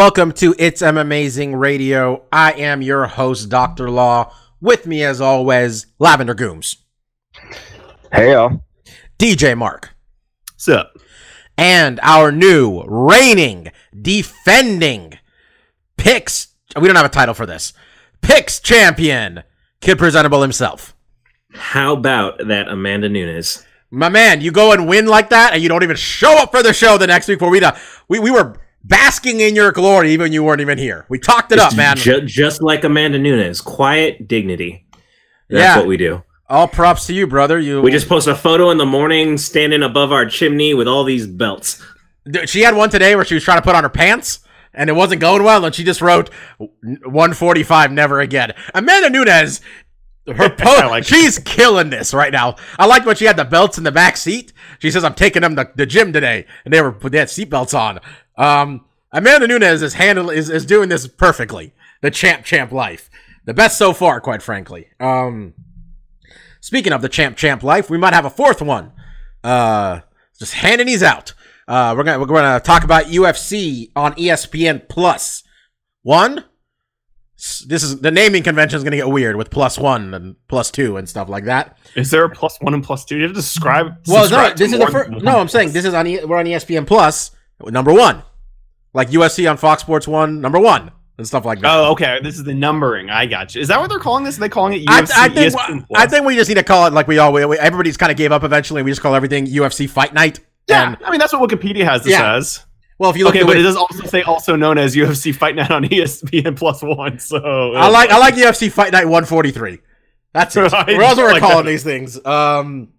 Welcome to It's M Amazing Radio. I am your host, Dr. Law. With me, as always, Lavender Gooms, Hey y'all. DJ Mark, What's up? and our new reigning, defending picks. We don't have a title for this. Picks champion, Kid Presentable himself. How about that Amanda Nunes? My man, you go and win like that, and you don't even show up for the show the next week. Where we we we were basking in your glory, even you weren't even here. We talked it up, man. Ju- just like Amanda Nunes, quiet dignity. That's Yeah. what we do. All props to you, brother. You We just post a photo in the morning standing above our chimney with all these belts. She had one today where she was trying to put on her pants and it wasn't going well and she just wrote 145 never again amanda Nunes, her po- she's killing this right now i like when she had the belts in the back seat she says i'm taking them to the gym today and they were they had seatbelts on um amanda Nunes is handling is, is doing this perfectly the champ champ life the best so far quite frankly um speaking of the champ champ life we might have a fourth one uh just handing these out uh, we're gonna we're gonna talk about UFC on ESPN Plus. One, this is the naming convention is gonna get weird with plus one and plus two and stuff like that. Is there a plus one and plus two? You have to describe. Well, no, to this is the first. No, I'm saying this is on e- we're on ESPN Plus number one, like UFC on Fox Sports One number one and stuff like that. Oh, okay. This is the numbering. I got you. Is that what they're calling this? Are they calling it I, UFC I think ESPN I think we just need to call it like we all we, everybody's kind of gave up eventually. We just call everything UFC Fight Night. Yeah, And, I mean that's what Wikipedia has this Yeah. as. well, if you look Okay, at but it does also say also known as UFC Fight Night on ESPN Plus One. So I like I like UFC Fight Night 143. That's it. I We're also like calling that. these things. Um,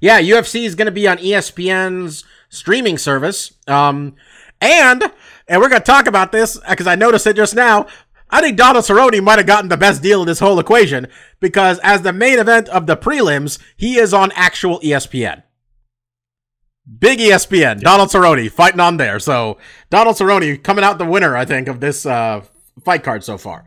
yeah, UFC is going to be on ESPN's streaming service. Um, and and we're going to talk about this because I noticed it just now. I think Donald Cerrone might have gotten the best deal in this whole equation because as the main event of the prelims, he is on actual ESPN. Big ESPN, Donald Cerrone fighting on there. So Donald Cerrone coming out the winner, I think, of this uh, fight card so far.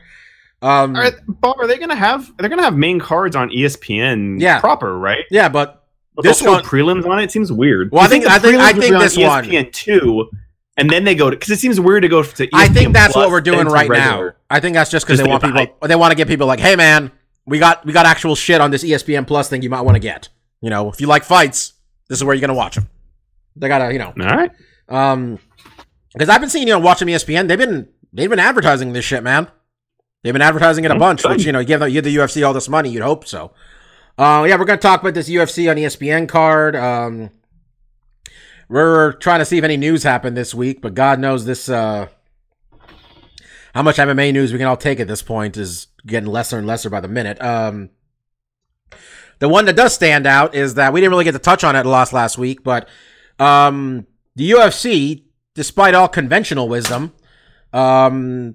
Um, right, Bob, are they gonna have? They're gonna have main cards on ESPN. Yeah. proper, right? yeah, but But This this one prelims on it seems weird. Well, I You think- I think- I think be on E this one- ESPN two, and then they go to because it seems weird to go to. ESPN I think that's Plus, what we're doing right now. I think that's just because they want people. They want to get people like, hey man, we got we got actual shit on this ESPN Plus thing. You might want to get. You know, if you like fights, this is where you're gonna watch them. They gotta, you know, All right. um, because I've been seeing you know watching ESPN. They've been they've been advertising this shit, man. They've been advertising it a Oh, bunch, which you know, give you give the UFC all this money, you'd hope so. Uh, yeah, we're gonna talk about this UFC on ESPN card. Um, we're trying to see if any news happened this week, but God knows this. Uh, how much MMA news we can all take at this point is getting lesser and lesser by the minute. Um, the one that does stand out is that we didn't really get to touch on it last last week, but um, the UFC, despite all conventional wisdom, um,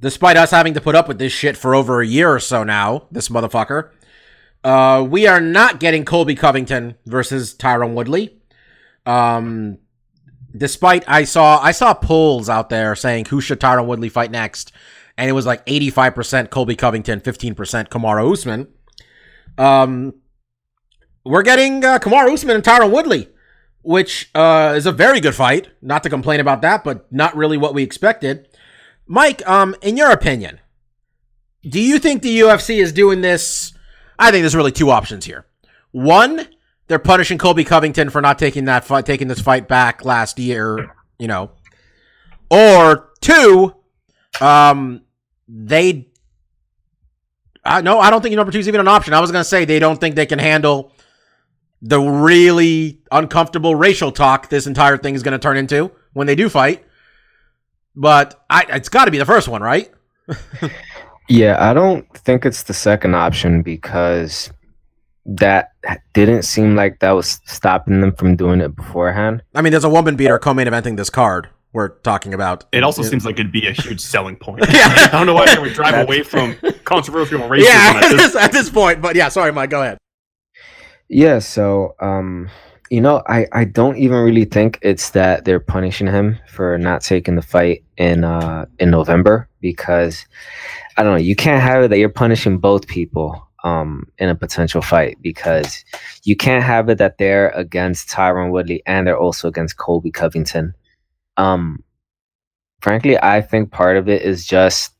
despite us having to put up with this shit for over a year or so now, this motherfucker, uh, we are not getting Colby Covington versus Tyron Woodley. Um, despite I saw I saw polls out there saying who should Tyron Woodley fight next, and it was like eighty five percent Colby Covington, fifteen percent Kamaru Usman. Um, we're getting uh, Kamaru Usman and Tyron Woodley, which uh, is a very good fight. Not to complain about that, but not really what we expected. Mike, um, in your opinion, do you think the UFC is doing this? I think there's really two options here. One, they're punishing Colby Covington for not taking that fight, taking this fight back last year, you know. Or two, um, they. I no, I don't think number two is even an option. I was gonna say they don't think they can handle the really uncomfortable racial talk this entire thing is gonna turn into when they do fight. But I, it's got to be the first one, right? Yeah, I don't think it's the second option because that didn't seem like that was stopping them from doing it beforehand. I mean, there's a woman beater co-main eventing this card. we're talking about. It also seems like it'd be a huge selling point. Yeah. I don't know why they would drive away from controversial racism. yeah, at at this this, at this point. But yeah, sorry, Mike. Go ahead. Yeah, so um, you know, I I don't even really think it's that they're punishing him for not taking the fight in uh in November because I don't know, you can't have it that you're punishing both people um in a potential fight because you can't have it that they're against Tyron Woodley and they're also against Colby Covington. Um frankly, I think part of it is just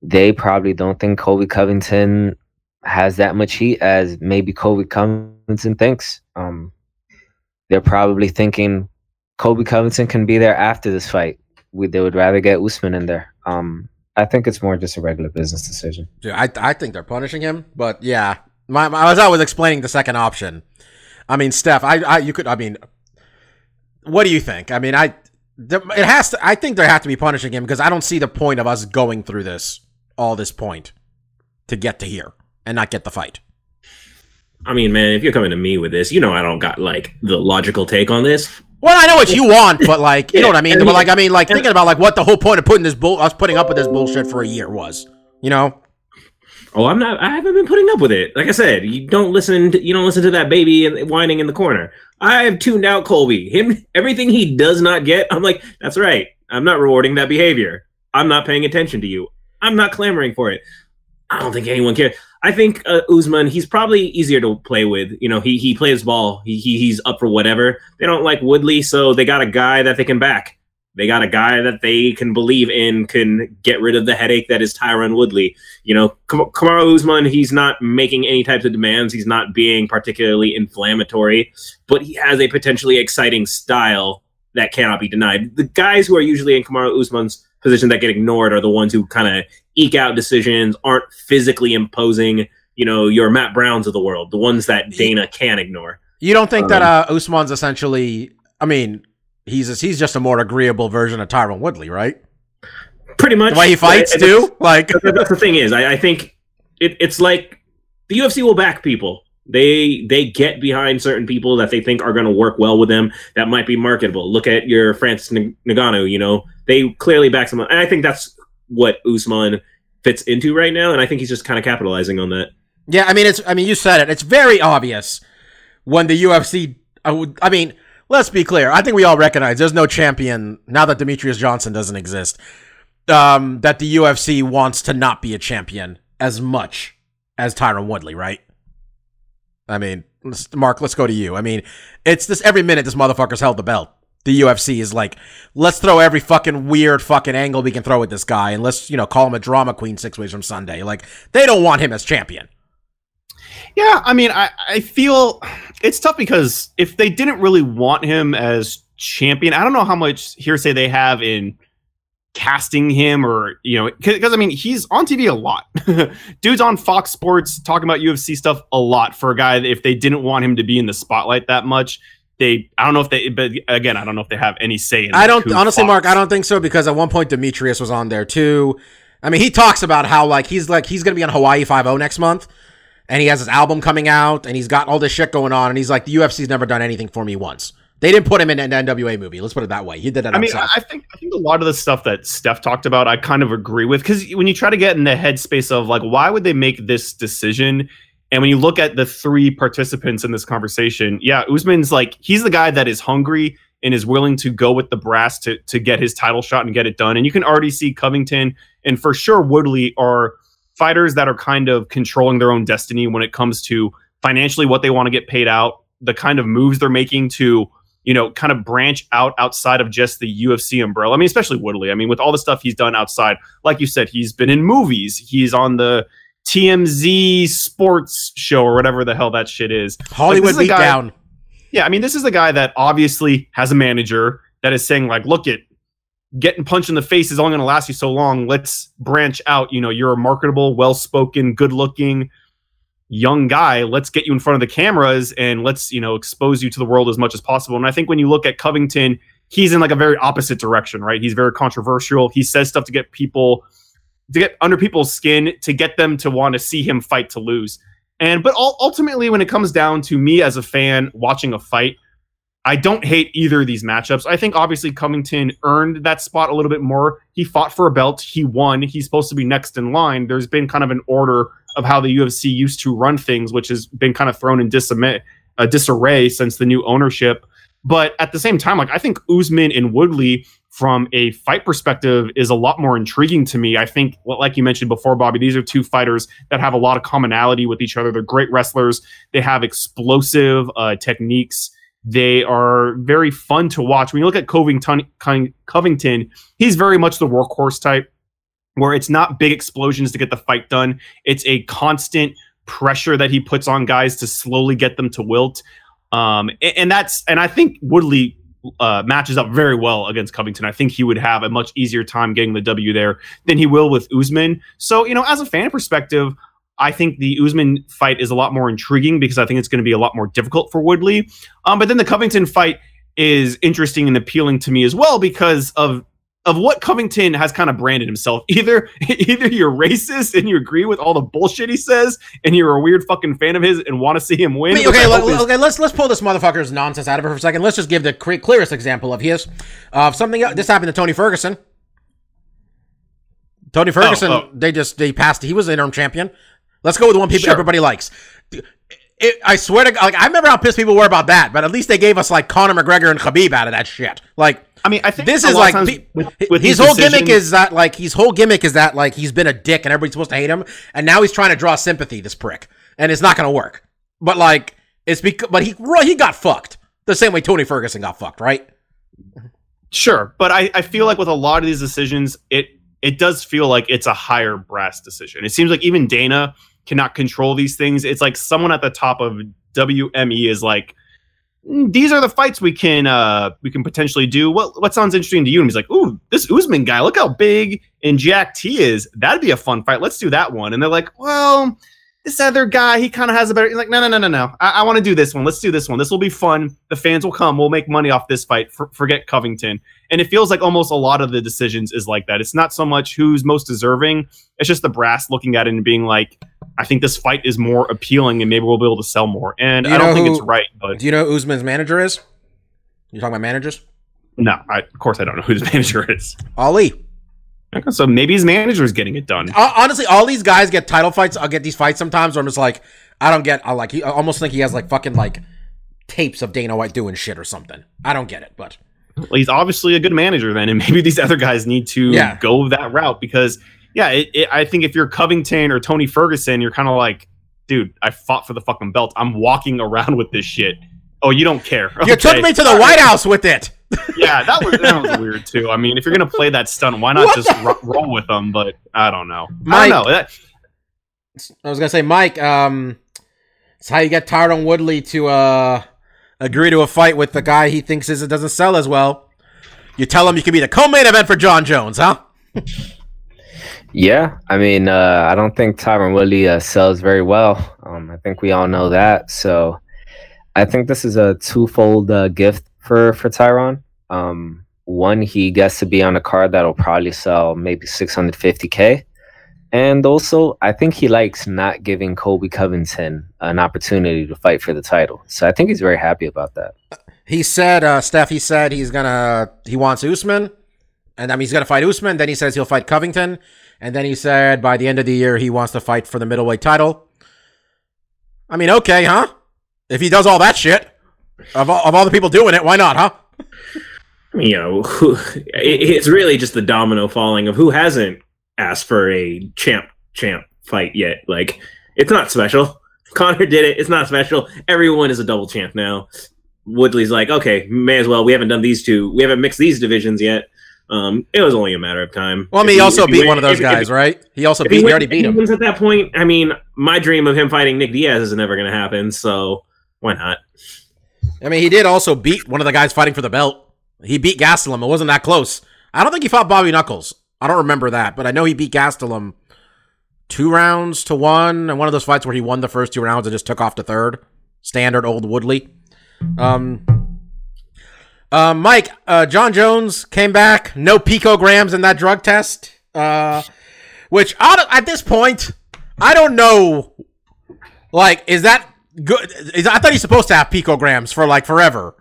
they probably don't think Colby Covington has that much heat as maybe Colby Covington thinks. Um, they're probably thinking Colby Covington can be there after this fight. We, they would rather get Usman in there. Um, I think it's more just a regular business decision. Dude, I I think they're punishing him, but yeah, my, my as I was explaining the second option. I mean, Steph, I, I you could, I mean, what do you think? I mean, I it has to. I think they have to be punishing him because I don't see the point of us going through this all this point to get to here and not get the fight. I mean, man, if you're coming to me with this, you know I don't got like the logical take on this. Well, I know what you want, but like, you know what I mean. But like, I mean, like thinking about like what the whole point of putting this bull, us putting up with this bullshit for a year was, you know. Oh, I'm not. I haven't been putting up with it. Like I said, you don't listen. To, you don't listen to that baby whining in the corner. I've tuned out Colby. Him, everything he does not get. I'm like, that's right. I'm not rewarding that behavior. I'm not paying attention to you. I'm not clamoring for it. I don't think anyone cares. I think uh, Usman, he's probably easier to play with. You know, he he plays ball. He, he he's up for whatever. They don't like Woodley, so they got a guy that they can back. They got a guy that they can believe in, can get rid of the headache that is Tyron Woodley. You know, Kam- Kamaru Usman, he's not making any types of demands. He's not being particularly inflammatory, but he has a potentially exciting style that cannot be denied. The guys who are usually in Kamaru Usman's position that get ignored are the ones who kind of eke out decisions, aren't physically imposing. You know, your Matt Browns of the world, the ones that Dana can ignore. You don't think that uh, Usman's essentially? I mean, he's he's just a more agreeable version of Tyron Woodley, right? Pretty much The way he fights too, like that's, that's the thing is I, I think it, it's like the UFC will back people. They they get behind certain people that they think are going to work well with them that might be marketable. Look at your Francis Ngannou, You know they clearly back someone, and I think that's what Usman fits into right now, and I think he's just kind of capitalizing on that. Yeah, I mean, it's. I mean, you said it. It's very obvious when the UFC. I, would, I mean, let's be clear. I think we all recognize there's no champion now that Demetrious Johnson doesn't exist. Um, that the UFC wants to not be a champion as much as Tyron Woodley, right? I mean, Mark, let's go to you. I mean, it's this every minute this motherfucker's held the belt. The UFC is like, let's throw every fucking weird fucking angle we can throw at this guy, and let's you know call him a drama queen six ways from Sunday. Like they don't want him as champion. Yeah, I mean, I, I feel it's tough because if they didn't really want him as champion, I don't know how much hearsay they have in casting him or, you know, because I mean, he's on TV a lot. Dude's on Fox Sports talking about UFC stuff a lot for a guy that if they didn't want him to be in the spotlight that much, they, I don't know if they, but again, I don't know if they have any say in I don't honestly, Mark. I don't think so because at one point Demetrius was on there too. I mean, he talks about how like he's like he's gonna be on Hawaii Five O next month, and he has his album coming out, and he's got all this shit going on, and he's like the UFC's never done anything for me once. They didn't put him in an NWA movie. Let's put it that way. He did that I mean, himself. I think I think a lot of the stuff that Steph talked about, I kind of agree with because when you try to get in the headspace of like, why would they make this decision? And when you look at the three participants in this conversation, yeah, Usman's like he's the guy that is hungry and is willing to go with the brass to to get his title shot and get it done. And you can already see Covington and for sure Woodley are fighters that are kind of controlling their own destiny when it comes to financially what they want to get paid out, the kind of moves they're making to you know, kind of branch out outside of just the UFC umbrella. I mean, especially Woodley. I mean, with all the stuff he's done outside, like you said, he's been in movies. He's on the TMZ sports show or whatever the hell that shit is. Hollywood this is a guy- beatdown. Yeah, I mean, this is the guy that obviously has a manager that is saying, like, look, it getting punched in the face is only going to last you so long. Let's branch out. You know, you're a marketable, well spoken, good looking young guy. Let's get you in front of the cameras and let's, you know, expose you to the world as much as possible. And I think when you look at Covington, he's in like a very opposite direction, right? He's very controversial. He says stuff to get people to get under people's skin to get them to want to see him fight to lose. And but ultimately, when it comes down to me as a fan watching a fight, I don't hate either of these matchups. I think obviously Covington earned that spot a little bit more. He fought for a belt, he won. He's supposed to be next in line. There's been kind of an order of how the UFC used to run things, which has been kind of thrown in disarray, uh, disarray since the new ownership. But at the same time, like I think Usman and Woodley, from a fight perspective, is a lot more intriguing to me. I think, like you mentioned before, Bobby, these are two fighters that have a lot of commonality with each other. They're great wrestlers. They have explosive uh, techniques. They are very fun to watch. When you look at Covington, Covington, he's very much the workhorse type, where it's not big explosions to get the fight done. It's a constant pressure that he puts on guys to slowly get them to wilt. Um, and, and that's and I think Woodley uh, matches up very well against Covington. I think he would have a much easier time getting the W there than he will with Usman. So you know, as a fan perspective, I think the Usman fight is a lot more intriguing because I think it's going to be a lot more difficult for Woodley. Um, but then the Covington fight is interesting and appealing to me as well because of of what Covington has kind of branded himself. Either either you're racist and you agree with all the bullshit he says, and you're a weird fucking fan of his and want to see him win. Wait, okay, okay, let's let's pull this motherfucker's nonsense out of it for a second. Let's just give the clearest example of his uh, of something. This happened to Tony Ferguson. Tony oh, Ferguson, oh, oh. they just they passed. He was the interim champion. Let's go with the one people sure. everybody likes. It, I swear to God, like I remember how pissed people were about that, but at least they gave us like Conor McGregor and Khabib out of that shit. Like, I mean, I think this is like with, with his whole gimmick is that like his whole gimmick is that like he's been a dick and everybody's supposed to hate him, and now he's trying to draw sympathy. This prick, and it's not going to work. But like, it's because but he he got fucked the same way Tony Ferguson got fucked, right? Sure, but I I feel like with a lot of these decisions, it it does feel like it's a higher brass decision. It seems like even Dana cannot control these things. It's like someone at the top of WME is like, mm, these are the fights we can uh we can potentially do. What what sounds interesting to you? And he's like, ooh, this Usman guy, look how big and jacked he is. That'd be a fun fight. Let's do that one. And they're like, well, this other guy, he kind of has a better. He's like, no, no, no, no, no. I, I want to do this one. Let's do this one. This will be fun. The fans will come. We'll make money off this fight. For, forget Covington. And it feels like almost a lot of the decisions is like that. It's not so much who's most deserving. It's just the brass looking at it and being like, I think this fight is more appealing and maybe we'll be able to sell more. And do I don't think who, it's right. But do you know who Usman's manager is? You're talking about managers? No, I, of course I don't know who his manager is. Ali. So maybe his manager is getting it done. Honestly, all these guys get title fights. I'll get these fights sometimes where I'm just like, I don't get. I like. I almost think he has like fucking like tapes of Dana White doing shit or something. I don't get it, but well, he's obviously a good manager then, and maybe these other guys need to yeah. go that route because yeah, it, it, I think if you're Covington or Tony Ferguson, you're kind of like, dude, I fought for the fucking belt. I'm walking around with this shit. Oh, you don't care. Okay. You took me to the White House with it yeah, that was that was weird too. I mean, if you're gonna play that stunt, why not what just ro- roll with them? But I don't know. Mike, I don't know. That, I was gonna say, Mike. Um, it's how you get Tyron Woodley to uh agree to a fight with the guy he thinks is it doesn't sell as well. You tell him you can be the co-main event for Jon Jones, huh? yeah, I mean, uh, I don't think Tyron Woodley uh, sells very well. Um, I think we all know that. So, I think this is a twofold uh, gift for for Tyron. Um, one, he gets to be on a card that'll probably sell maybe 650k, and also I think he likes not giving Colby Covington an opportunity to fight for the title. So I think he's very happy about that. He said, uh, Steph. He said he's gonna he wants Usman, and I mean he's gonna fight Usman. Then he says he'll fight Covington, and then he said by the end of the year he wants to fight for the middleweight title. I mean, okay, huh? If he does all that shit. Of all, of all the people doing it, why not, huh? You know, it's really just the domino falling of who hasn't asked for a champ champ fight yet. Like, it's not special. Conor did it. It's not special. Everyone is a double champ now. Woodley's like, okay, may as well. We haven't done these two. We haven't mixed these divisions yet. Um, it was only a matter of time. Well, I mean, he, he also beat win, one of those if, guys, if, right? He also beat. He, he already beat him. At that point, I mean, my dream of him fighting Nick Diaz is never going to happen. So why not? I mean, he did also beat one of the guys fighting for the belt. He beat Gastelum. It wasn't that close. I don't think he fought Bobby Knuckles. I don't remember that, but I know he beat Gastelum two rounds to one, and one of those fights where he won the first two rounds and just took off the third. Standard old Woodley. Um, uh, Mike, uh, Jon Jones came back. No picograms in that drug test. Uh, which at this point, I don't know. Like, is that good. I thought he's supposed to have picograms for like forever.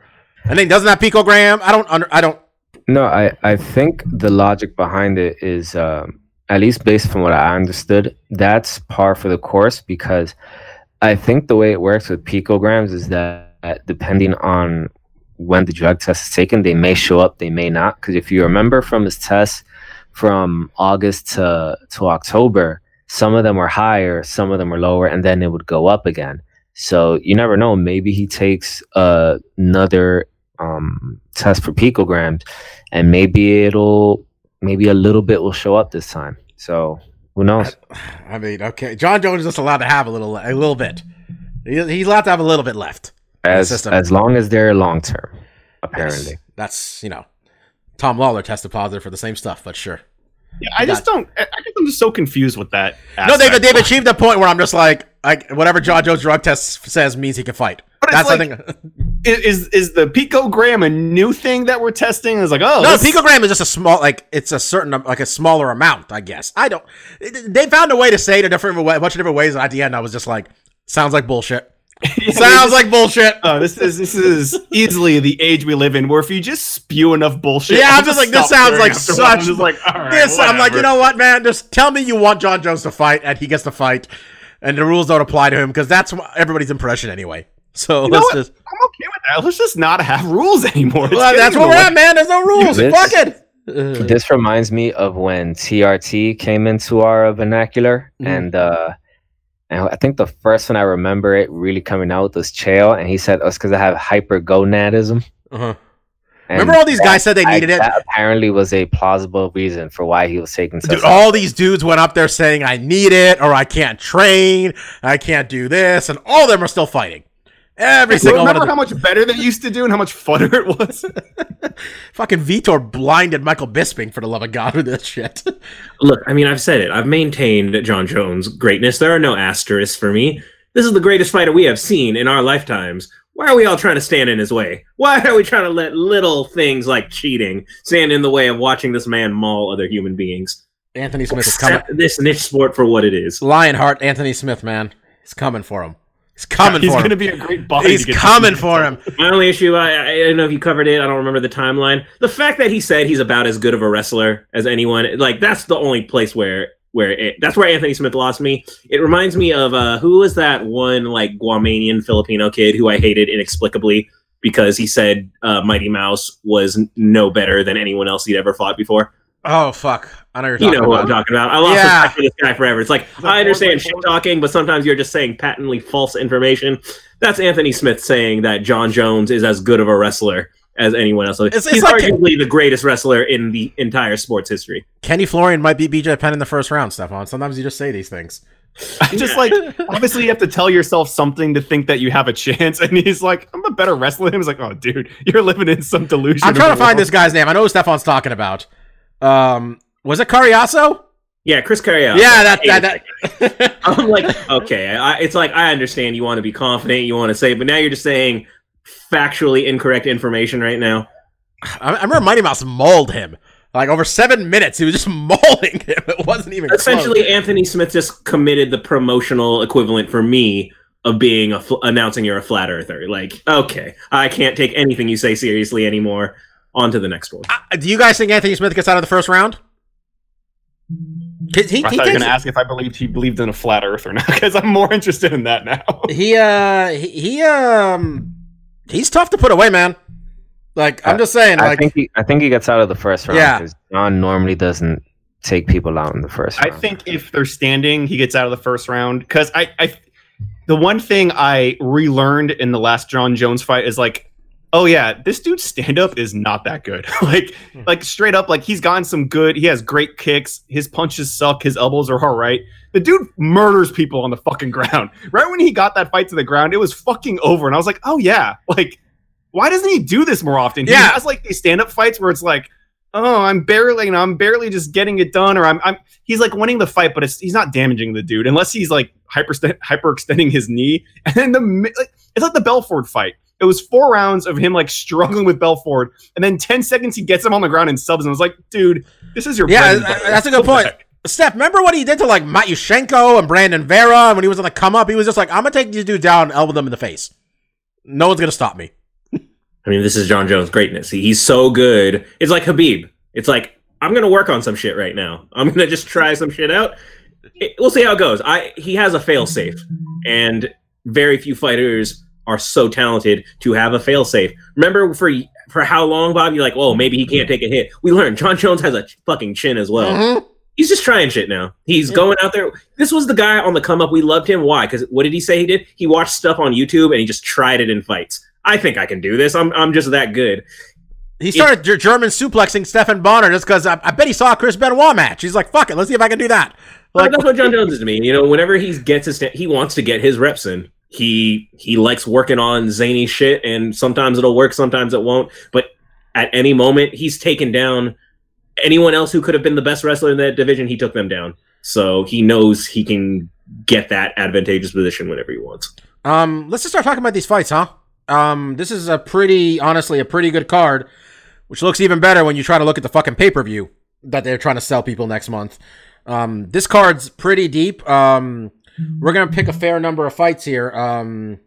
And then doesn't have picogram? I don't under, I don't No, I, I think the logic behind it is, um, at least based from what I understood, that's par for the course because I think the way it works with picograms is that depending on when the drug test is taken, they may show up, they may not. Because if you remember from his test from August to, to October, some of them were higher, some of them were lower, and then it would go up again. So you never know. Maybe he takes uh, another um, test for picograms, and maybe it'll maybe a little bit will show up this time. So who knows? I mean, okay. Jon Jones is just allowed to have a little a little bit. He- He's allowed to have a little bit left. As as long as they're long term, apparently. That's, you know, Tom Lawlor tested positive for the same stuff, but sure. Yeah, I just don't. I guess I'm just so confused with that. No, they've, they've achieved the point where I'm just like, I, whatever Jon Jones drug test says means he can fight. But That's like- the thing. is is the picogram a new thing that we're testing? It's like, oh, No, this- picogram is just a small, like it's a certain, like a smaller amount, I guess. I don't. They found a way to say it a different way, a bunch of different ways. And at the end, I was just like, sounds like bullshit. Yeah, Sounds this- like bullshit. Oh, this is this is easily the age we live in, where if you just spew enough bullshit, Yeah, I'll I'm just like, this sounds like after a while. I'm such- just like, all right, this, I'm like, you know what, man? Just tell me you want Jon Jones to fight, and he gets to fight, and the rules don't apply to him because that's everybody's impression anyway. So You let's just. I'm okay with that. Let's just not have rules anymore. Well, that's where we're at, man. There's no rules. This- Fuck it. Uh, This reminds me of when TRT came into our vernacular, Mhm. and uh, and I think the first one I remember it really coming out was Chael, and he said oh, it's because I have hypergonadism. uh-huh. Remember all these guys said they I- needed it? That apparently was a plausible reason for why he was taking such. Dude, all these dudes went up there saying, I need it, or I can't train, I can't do this, and all of them are still fighting. Every single one Remember how much better they used to do and how much funner it was? Fucking Vitor blinded Michael Bisping for the love of God with this shit. Look, I mean, I've said it. I've maintained Jon Jones' greatness. There are no asterisks for me. This is the greatest fighter we have seen in our lifetimes. Why are we all trying to stand in his way? Why are we trying to let little things like cheating stand in the way of watching this man maul other human beings? Anthony Smith is coming. Accept this niche sport for what it is. Lionheart, Anthony Smith, man. He's coming for him. He's coming He's for going to him. be a great body. He's coming for him. My only issue, I, I don't know if you covered it. I don't remember the timeline. The fact that he said he's about as good of a wrestler as anyone, like that's the only place where where it, that's where Anthony Smith lost me. It reminds me of uh, who was that one like Guamanian Filipino kid who I hated inexplicably because he said uh, Mighty Mouse was n- no better than anyone else he'd ever fought before. Oh, fuck. I know you're You know who about. I'm talking about. I lost Yeah. respect for this guy forever. It's like that I understand shit talking, but sometimes you're just saying patently false information. That's Anthony Smith saying that Jon Jones is as good of a wrestler as anyone else. It's- it's He's like- arguably the greatest wrestler in the entire sports history. Kenny Florian might beat BJ Penn in the first round, Stefan. Sometimes you just say these things. I just like obviously you have to tell yourself something to think that you have a chance, and he's like, "I'm a better wrestler." than him. He's like, "Oh, dude, you're living in some delusion." I'm trying to the find this guy's name. I know who Stefan's talking about. Um, was it Cariaso? Yeah, Chris Carrier. yeah, that that, that. I'm like, okay, I, it's like I understand you want to be confident, you want to say, but now you're just saying factually incorrect information right now. I, I remember Mighty Mouse mauled him. Like over seven minutes, he was just mauling him. It wasn't even Essentially, close. Anthony Smith just committed the promotional equivalent for me of being a fl- announcing you're a flat earther. Like, okay, I can't take anything you say seriously anymore. On to the next one. Uh, Do you guys think Anthony Smith gets out of the first round? He, he, I he thought you were going to ask if I believed he believed in a flat Earth or not, because I'm more interested in that now. he uh he, he um he's tough to put away, man. Like I'm just saying, I like think he, I think he gets out of the first round Yeah. because John normally doesn't take people out in the first I round. think if they're standing, he gets out of the first round. Because I, I, the one thing I relearned in the last Jon Jones fight is like, oh yeah, this dude's stand up is not that good. like, hmm. like straight up, like he's gotten some good. He has great kicks. His punches suck. His elbows are all right. The dude murders people on the fucking ground. Right when he got that fight to the ground, it was fucking over. And I was like, oh yeah, like. Why doesn't he do this more often? He Yeah. has like these stand-up fights where it's like, oh, I'm barely, you know, I'm barely just getting it done, or I'm, I'm, he's like winning the fight, but it's, he's not damaging the dude unless he's like hyper hyper extending his knee. And then the like, it's like the Belfort fight. It was four rounds of him like struggling with Belfort, and then ten seconds he gets him on the ground and subs, and I was like, dude, this is your Yeah, bread and that's a good point. back. Steph, remember what he did to like Matyushenko and Brandon Vera and when he was on the come up? He was just like, I'm gonna take these dudes down and elbow them in the face. No one's gonna stop me. I mean, this is Jon Jones' greatness. He- He's so good. It's like Khabib. It's like I'm gonna work on some shit right now. I'm gonna just try some shit out. It- we'll see how it goes. I he has a fail safe, and very few fighters are so talented to have a failsafe. Remember for for how long, Bob? You're like, oh, maybe he can't take a hit. We learned Jon Jones has a fucking chin as well. Mhm. He's just trying shit now. He's going out there. This was the guy on the come up. We loved him. Why? Because what did he say he did? He watched stuff on YouTube and he just tried it in fights. I think I can do this. I'm I'm just that good. He started Ger- German suplexing Stephan Bonnar just because I, I bet he saw a Chris Benoit match. He's like, fuck it, let's see if I can do that. Like, that's what John Jones is to me. You know, whenever he gets his, he wants to get his reps in. He he likes working on zany shit, and sometimes it'll work, sometimes it won't. But at any moment, he's taken down anyone else who could have been the best wrestler in that division. He took them down, so he knows he can get that advantageous position whenever he wants. Um, let's just start talking about these fights, huh? Um, this is a pretty, honestly, a pretty good card, which looks even better when you try to look at the fucking pay per view that they're trying to sell people next month. Um, this card's pretty deep. Um, we're gonna pick a fair number of fights here. Um,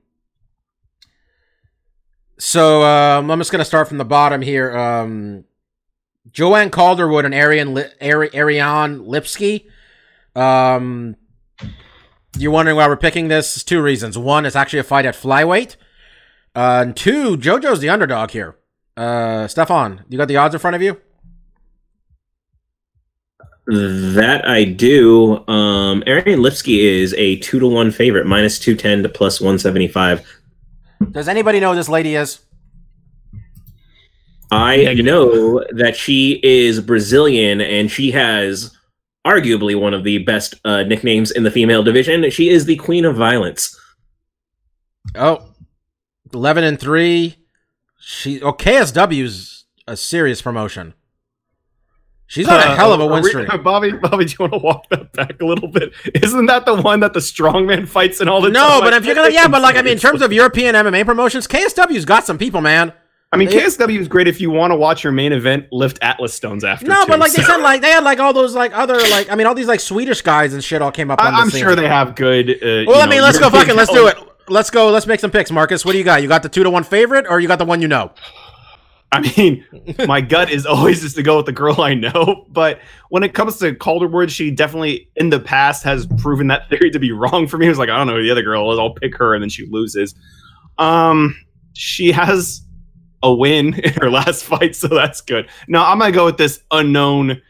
so um, I'm just gonna start from the bottom here. Um, Joanne Calderwood and Arian Li- Ari- Lipski. Um, you're wondering why we're picking this? There's two reasons. One, it's actually a fight at flyweight. Uh, and two, JoJo's the underdog here. Uh, Stefan, you got the odds in front of you? That I do. Um, Ariane Lipski is a two to one favorite, minus two ten to plus one seventy five. Does anybody know who this lady is? I know that she is Brazilian and she has arguably one of the best uh, nicknames in the female division. She is the Queen of Violence. Oh, 11 and 3. She oh KSW's a serious promotion. She's on a hell of a Uh, win re- streak. Bobby, Bobby, do you want to walk that back a little bit? Isn't that the one that the strongman fights in all the No, but if you're gonna, yeah, but like I mean, in terms of European MMA promotions, KSW's got some people, man. I mean, They- KSW is great if you want to watch your main event lift Atlas stones after. No, too, but like they said, like they had like all those like other like I mean all these like Swedish guys and shit all came up. I, on the I'm scene. sure they have good. Uh, Well, I mean, know, let's go fucking let's do it. Let's go. Let's make some picks, Marcus. What do you got? You got the two to one favorite, or you got the one you know? I mean, my gut is always just to go with the girl I know. But when it comes to Calderwood, she definitely in the past has proven that theory to be wrong for me. It was like, I don't know who the other girl is. I'll pick her, and then she loses. Um, she has a win in her last fight, so that's good. Now I'm gonna go with this unknown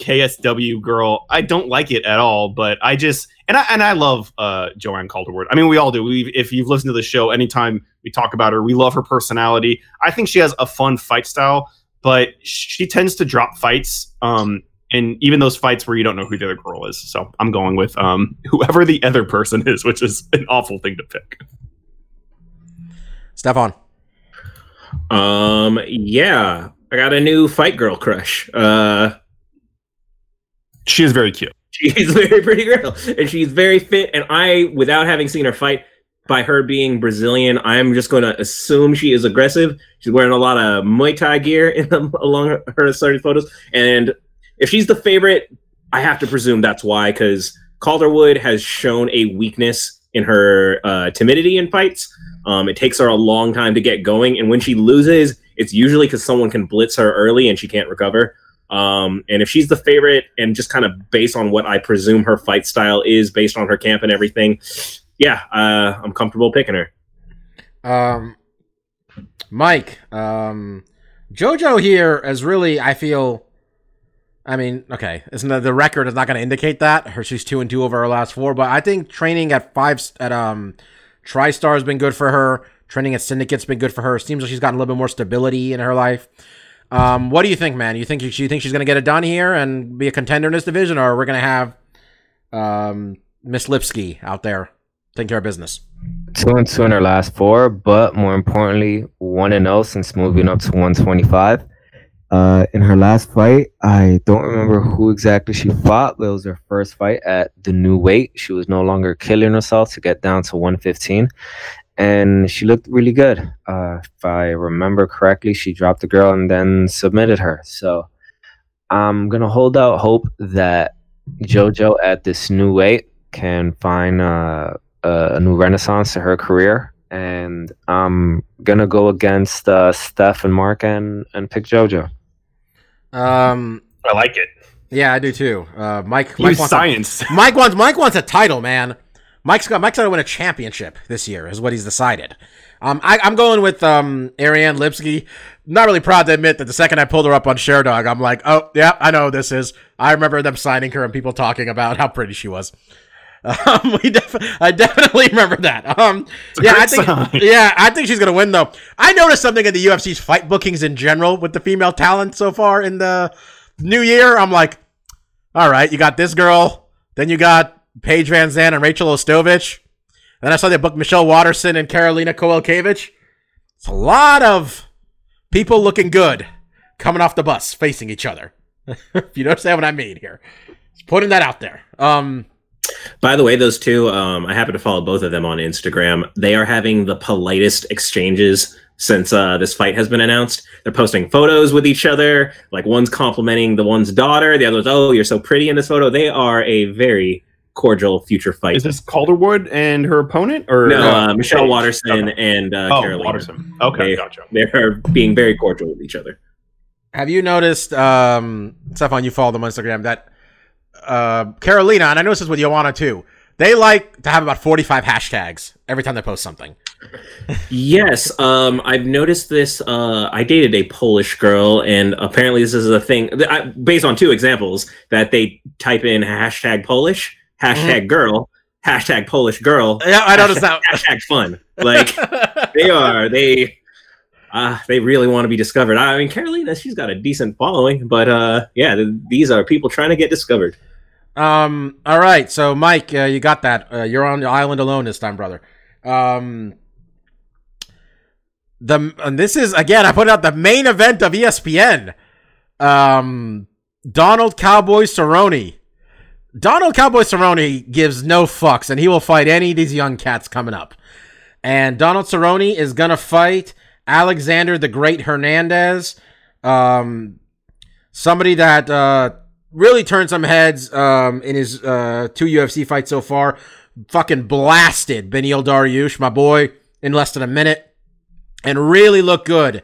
KSW girl. I don't like it at all, but I just and I and I love uh Joanne Calderwood. I mean, we all do. We if you've listened to the show, anytime we talk about her, we love her personality. I think she has a fun fight style, but she tends to drop fights. Um, and even those fights where you don't know who the other girl is. So I'm going with um whoever the other person is, which is an awful thing to pick. Stefan. Um, yeah, I got a new fight girl crush. Uh, She is very cute. she's a very pretty girl, and she's very fit. And I, without having seen her fight, by her being Brazilian, I'm just going to assume she is aggressive. She's wearing a lot of Muay Thai gear in the, along her, her starting photos, and if she's the favorite, I have to presume that's why. Because Calderwood has shown a weakness in her uh, timidity in fights. Um, it takes her a long time to get going, and when she loses, it's usually because someone can blitz her early and she can't recover. Um, and if she's the favorite, and just kind of based on what I presume her fight style is, based on her camp and everything, yeah, uh, I'm comfortable picking her. Um, Mike, um, JoJo here is really, I feel, I mean, okay, isn't the, the record is not going to indicate that her she's two and two over her last four, but I think training at five at um TriStar has been good for her. Training at Syndicate's been good for her. Seems like she's gotten a little bit more stability in her life. Um, what do you think, man? You think you think she's going to get it done here and be a contender in this division, or we're going to have um Miss Lipski out there taking care of business? two and two in her last four, but more importantly, one and zero since moving up to 125. Uh, in her last fight, I don't remember who exactly she fought, but it was her first fight at the new weight. She was no longer killing herself to get down to 115, and she looked really good. Uh, if I remember correctly, she dropped the girl and then submitted her. So I'm gonna hold out hope that JoJo at this new weight can find uh, a new renaissance to her career and I'm gonna go against uh, Steph and Mark and and pick JoJo. Um, I like it. yeah, I do too. Uh, Mike, Mike Use wants, a. Mike wants, Mike wants a title, man. Mike's got, Mike's got to win a championship this year, is what he's decided. Um, I, I'm going with um Ariane Lipski. Not really proud to admit that the second I pulled her up on Sherdog, I'm like, oh yeah, I know who this is. I remember them signing her and people talking about how pretty she was. Um, we def- I definitely remember that. Um, yeah, I think, sign. yeah, I think she's gonna win though. I noticed something in the UFC's fight bookings in general with the female talent so far in the new year. I'm like, all right, you got this girl, then you got Paige VanZant and Rachel Ostovich. Then I saw they booked Michelle Waterson and Karolina Kowalkiewicz. It's a lot of people looking good coming off the bus facing each other. if you understand what I mean here. Just putting that out there. Um, By the way, those two, um, I happen to follow both of them on Instagram. They are having the politest exchanges since uh, this fight has been announced. They're posting photos with each other. Like one's complimenting the one's daughter, the other's, oh, you're so pretty in this photo. They are a very cordial future fight. Is this Calderwood and her opponent, or no, uh, Michelle Paige? Waterson Okay. and uh, Oh, Karolina. Waterson. Okay, They- gotcha. They are being very cordial with each other. have you noticed, um, Stefan, you follow them on Instagram, that uh, Karolina, and I noticed this with Joanna too, they like to have about 45 hashtags every time they post something. Yes, um, I've noticed this. Uh, I dated a Polish girl, and apparently this is a thing I, based on two examples that they type in hashtag Polish, hashtag girl, hashtag Polish girl, Yeah, I noticed that. hashtag fun. Like they are, they, uh, they really want to be discovered. I mean, Karolina, she's got a decent following, but uh, yeah, th- these are people trying to get discovered. Um. All right. So, Mike, uh, you got that. Uh, you're on the island alone this time, brother. Um. The and this is again. I put out the main event of ESPN. Um. Donald Cowboy Cerrone. Donald Cowboy Cerrone gives no fucks, and he will fight any of these young cats coming up. And Donald Cerrone is gonna fight Alexander the Great Hernandez. Um. Somebody that uh really turned some heads um, in his uh, two UFC fights so far. Fucking blasted Beneil Dariush, my boy, in less than a minute, and really looked good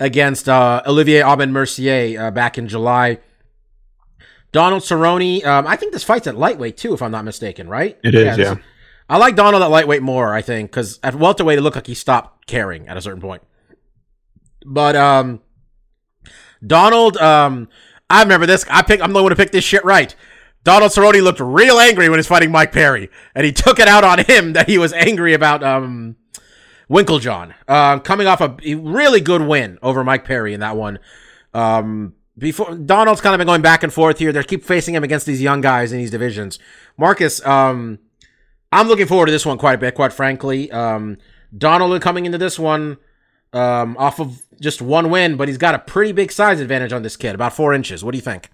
against uh, Olivier Aubin Mercier uh, back in July. Donald Cerrone, um, I think this fight's at lightweight too, if I'm not mistaken, right? It is, this- yeah. I like Donald at lightweight more, I think, because at welterweight it looked like he stopped caring at a certain point. But um, Donald, um, I remember this. I pick. I'm the one to pick this shit right. Donald Cerrone looked real angry when he was fighting Mike Perry, and he took it out on him that he was angry about um, Winkeljohn. Uh, coming off a really good win over Mike Perry in that one. Um, before Donald's kind of been going back and forth here. They keep facing him against these young guys in these divisions. Marcus, um, I'm looking forward to this one quite a bit, quite frankly. Um, Donald coming into this one um, off of just one win, but he's got a pretty big size advantage on this kid, about four inches. What do you think?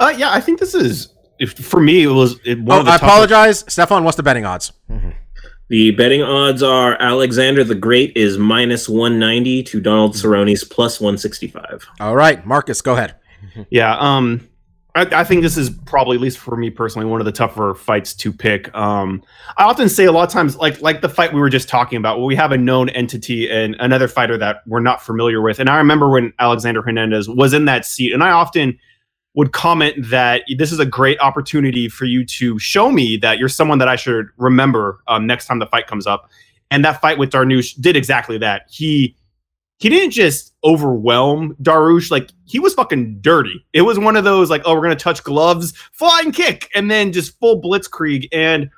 Uh, yeah, I think this is if, for me. It was it, one Oh, of the I tougher- apologize, Stefan. What's the betting odds? The betting odds are Alexander the Great is minus 190 to Donald Cerrone's plus 165. All right, Marcus, go ahead. Yeah, um, I, I think this is probably, at least for me personally, one of the tougher fights to pick. Um, I often say a lot of times, like like the fight we were just talking about, where we have a known entity and another fighter that we're not familiar with. And I remember when Alexander Hernandez was in that seat, and I often would comment that this is a great opportunity for you to show me that you're someone that I should remember um, next time the fight comes up. And that fight with Dariush did exactly that. He he didn't just overwhelm Dariush, like he was fucking dirty. It was one of those like, oh, we're gonna touch gloves, flying kick, and then just full blitzkrieg. And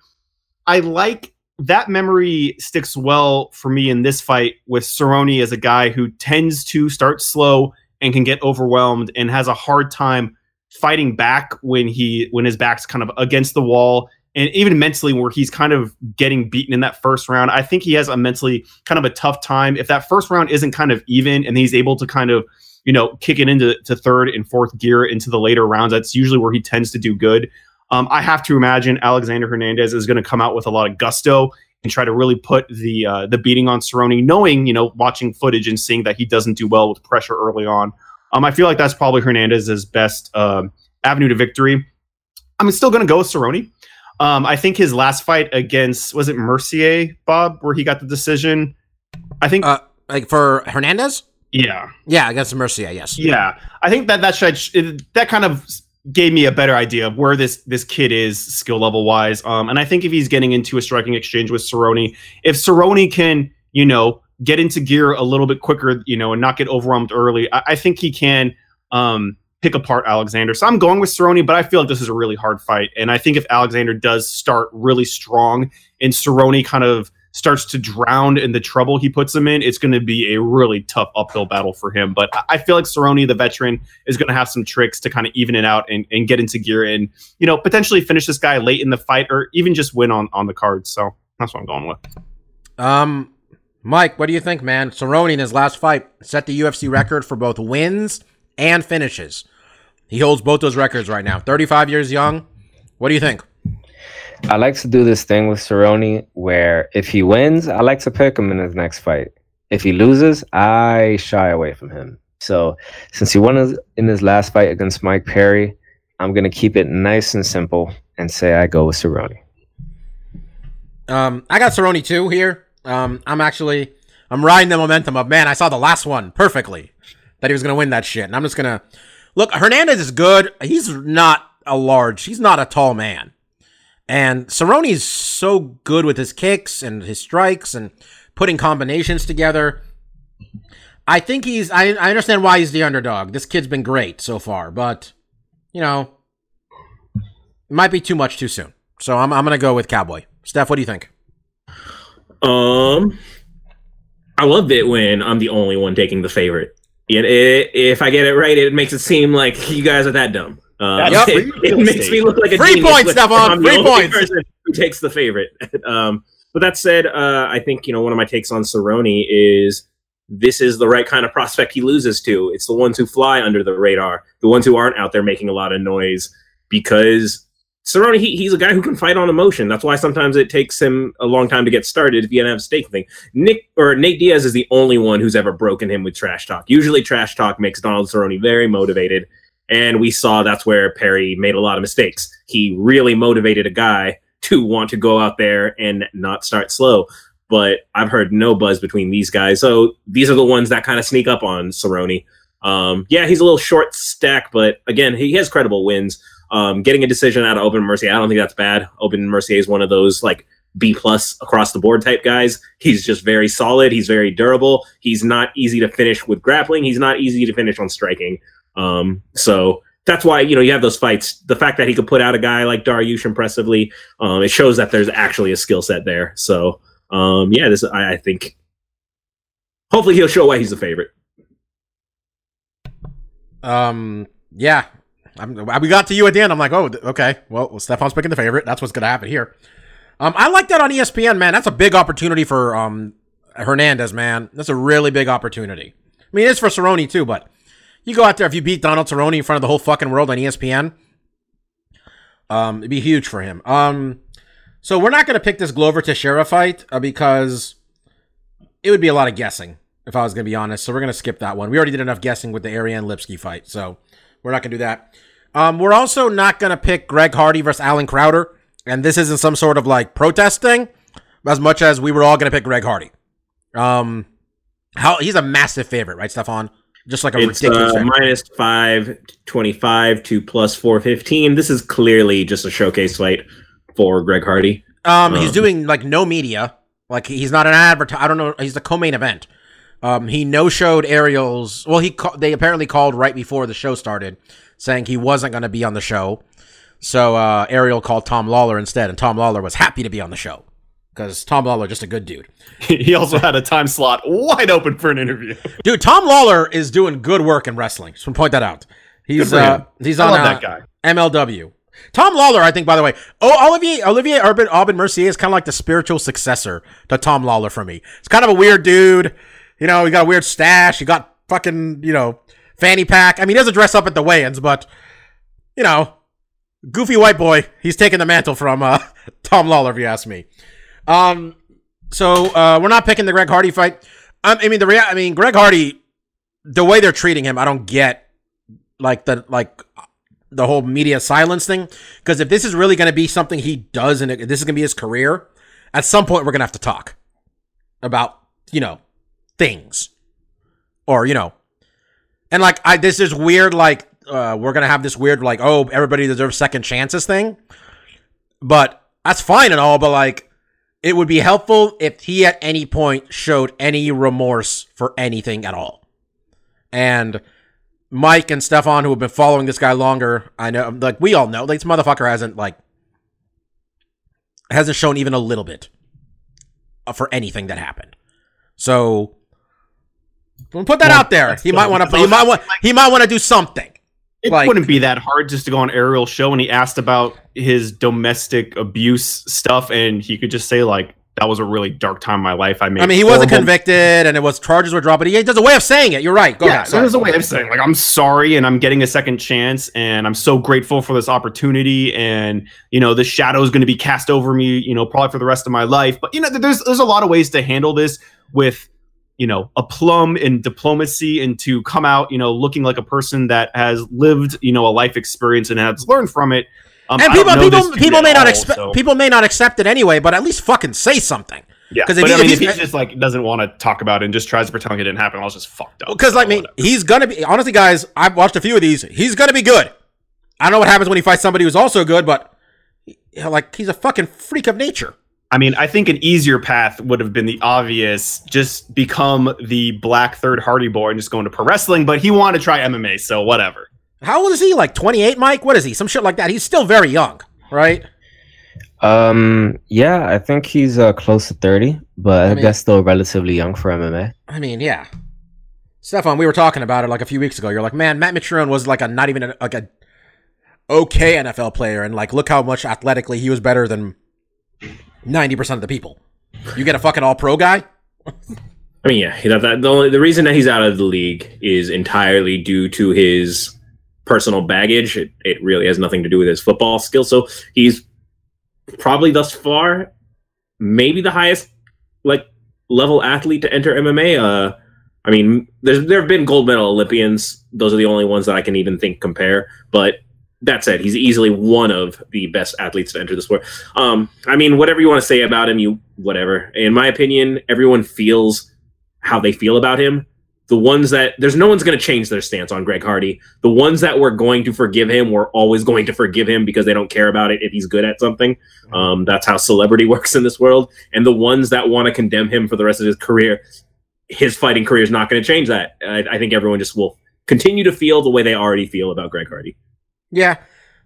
I like that memory sticks well for me in this fight with Cerrone as a guy who tends to start slow and can get overwhelmed and has a hard time fighting back when he when his back's kind of against the wall. And even mentally where he's kind of getting beaten in that first round i think he has a mentally kind of a tough time. If that first round isn't kind of even and he's able to kind of you know kick it into to third and fourth gear into the later rounds that's usually where he tends to do good. Um, i have to imagine alexander hernandez is going to come out with a lot of gusto and try to really put the uh, the beating on Cerrone, knowing you know watching footage and seeing that he doesn't do well with pressure early on. Um, I feel like that's probably Hernandez's best um avenue to victory. I'm still going to go with Cerrone. Um, I think his last fight against was it Mercier, Bob, where he got the decision. I think, Uh, like for Hernandez? yeah, Yeah, against Mercier, yes. yeah. I think that that should that kind of gave me a better idea of where this this kid is skill level wise. Um, and I think if he's getting into a striking exchange with Cerrone, if Cerrone can, you know, get into gear a little bit quicker, you know, and not get overwhelmed early, I, I think he can um, pick apart Alexander. So I'm going with Cerrone, but I feel like this is a really hard fight. And I think if Alexander does start really strong and Cerrone kind of starts to drown in the trouble he puts him in, it's going to be a really tough uphill battle for him. But I- feel like Cerrone, the veteran, is going to have some tricks to kind of even it out and, and get into gear and, you know, potentially finish this guy late in the fight or even just win on, on the card. So that's what I'm going with. Um, Mike, what do you think, man? Cerrone in his last fight set the UFC record for both wins and finishes. He holds both those records right now. 35 years young. What do you think? I like to do this thing with Cerrone where if he wins, I like to pick him in his next fight. If he loses, I shy away from him. So since he won in his last fight against Mike Perry, I'm gonna keep it nice and simple and say I go with Cerrone. Um, I got Cerrone too here. Um, I'm actually I'm riding the momentum of man. I saw the last one perfectly that he was gonna win that shit, and I'm just gonna look. Hernandez is good. He's not a large. He's not a tall man, and Cerrone's so good with his kicks and his strikes and putting combinations together. I think he's. I, I understand why he's the underdog. This kid's been great so far, but you know, it might be too much too soon. So I'm I'm gonna go with Cowboy. Steph, what do you think? Um, I love it when I'm the only one taking the favorite. It, it, if I get it right, it makes it seem like you guys are that dumb. Uh, That's it, it makes me look like a genius points, Stefan, only points. Who takes the favorite? um, but that said, uh, I think you know one of my takes on Cerrone is this is the right kind of prospect he loses to. It's the ones who fly under the radar, the ones who aren't out there making a lot of noise because Cerrone, he, he's a guy who can fight on emotion. That's why sometimes it takes him a long time to get started if you don't have a stake thing. Nick or Nate Diaz is the only one who's ever broken him with trash talk. Usually, trash talk makes Donald Cerrone very motivated, and we saw that's where Perry made a lot of mistakes. He really motivated a guy to want to go out there and not start slow. But I've heard no buzz between these guys, so these are the ones that kind of sneak up on Cerrone. Um, yeah, he's a little short stack, but again, he has credible wins. Um, getting a decision out of Aubin-Mercier, I don't think that's bad. Aubin-Mercier is one of those like B plus across the board type guys. He's just very solid. He's very durable. He's not easy to finish with grappling. He's not easy to finish on striking. Um, so that's why you know you have those fights. The fact that he could put out a guy like Dariush impressively, um, it shows that there's actually a skill set there. So um, yeah, this I, I think. Hopefully he'll show why he's the favorite. Um, yeah. I'm, we got to you at the end. I'm like, oh, okay. Well, Stefan's picking the favorite. That's what's going to happen here. Um, I like that on ESPN, man. That's a big opportunity for um Hernandez, man. That's a really big opportunity. I mean, it is for Cerrone too, but you go out there if you beat Donald Cerrone in front of the whole fucking world on ESPN, um, it'd be huge for him. Um, so we're not going to pick this Glover Teixeira fight uh, because it would be a lot of guessing if I was going to be honest. So we're going to skip that one. We already did enough guessing with the Ariane Lipski fight, so we're not going to do that. Um, we're also not going to pick Greg Hardy versus Allen Crowder, and this isn't some sort of like protest thing, as much as we were all going to pick Greg Hardy. Um, how he's a massive favorite, right, Stefan? Just like a It's ridiculous uh, minus 525 to plus 415. This is clearly just a showcase fight for Greg Hardy. Um, he's Um, doing like no media. Like he's not an advert. I don't know. He's the co-main event. Um, he no showed Ariel's. Well, he ca- they apparently called right before the show started, saying he wasn't going to be on the show. So uh, Ariel called Tom Lawlor instead, and Tom Lawlor was happy to be on the show because Tom Lawlor just a good dude. he also had a time slot wide open for an interview. Dude, Tom Lawlor is doing good work in wrestling. Just want to point that out. He's uh, he's on uh, that guy. MLW. Tom Lawlor, I think, by the way. Oh, Olivier Olivier Urban Aubin Mercier is kind of like the spiritual successor to Tom Lawlor for me. It's kind of a weird dude. You know, he got a weird stash. He got fucking, you know, fanny pack. I mean, he doesn't dress up at the weigh-ins, but you know, goofy white boy. He's taking the mantle from uh, Tom Lawlor, if you ask me. Um, so uh, we're not picking the Greg Hardy fight. Um, I mean, the rea- I mean, Greg Hardy, the way they're treating him, I don't get. Like the like the whole media silence thing. Because if this is really going to be something he does and this is going to be his career, at some point we're going to have to talk about, you know, things. Or, you know, and like, I, this is weird, like, uh, we're to have this weird, like, oh, everybody deserves second chances thing. But that's fine and all, but like, it would be helpful if he at any point showed any remorse for anything at all. And Mike and Stefan, who have been following this guy longer, I know, like we all know, like this motherfucker hasn't like hasn't shown even a little bit for anything that happened. So we'll put that Well, out there. He might want to. Because He might want. He might want to do something. It Like- wouldn't be that hard just to go on Ariel's show and he asked about his domestic abuse stuff, and he could just say like, "That was a really dark time in my life." I made. I mean, he wasn't convicted, and it was charges were dropped, but he does a way of saying it. You're right. Go yeah, ahead. so there's a way of saying like I'm sorry and I'm getting a second chance and I'm so grateful for this opportunity and you know the shadow is going to be cast over me you know probably for the rest of my life but you know there's there's a lot of ways to handle this with you know aplomb in diplomacy and to come out you know looking like a person that has lived you know a life experience and has learned from it um, and people, people, people may not expect. so- People may not accept it anyway, but at least fucking say something. yeah 'cause if he- I if mean if he's- he just like doesn't want to talk about it and just tries to pretend like it didn't happen I was just fucked up Because, like, so me, whatever. he's gonna be. Honestly, guys, I've watched a few of these. He's gonna be good. I don't know what happens when he fights somebody who's also good, but you know, like, he's a fucking freak of nature. I mean, I think an easier path would have been the obvious, just become the black third Hardy boy and just go into pro wrestling, but he wanted to try MMA, so whatever. How old is he? Like 28, Mike? What is he? Some shit like that. He's still very young, right? Um, yeah, I think he's uh, close to 30, but I, I think mean- that's still relatively young for MMA. I mean, yeah. Stefan, we were talking about it like a few weeks ago. You're like, man, Matt Mitrione was like a not even a, like a okay NFL player, and like, look how much athletically he was better than ninety percent of the people. You get a fucking All Pro guy. I mean, yeah, that, the only the reason that he's out of the league is entirely due to his personal baggage. It, it really has nothing to do with his football skills. So he's probably thus far maybe the highest like level athlete to enter MMA. Uh, I mean, there's there have been gold medal Olympians. Those are the only ones that I can even think compare. But that said, he's easily one of the best athletes to enter the sport. Um, I mean, whatever you want to say about him, you whatever. In my opinion, everyone feels how they feel about him. The ones that there's no one's going to change their stance on Greg Hardy. The ones that were going to forgive him were always going to forgive him because they don't care about it if he's good at something. Um, that's how celebrity works in this world. And the ones that want to condemn him for the rest of his career, his fighting career is not going to change that. I, I think everyone just will continue to feel the way they already feel about Greg Hardy. Yeah,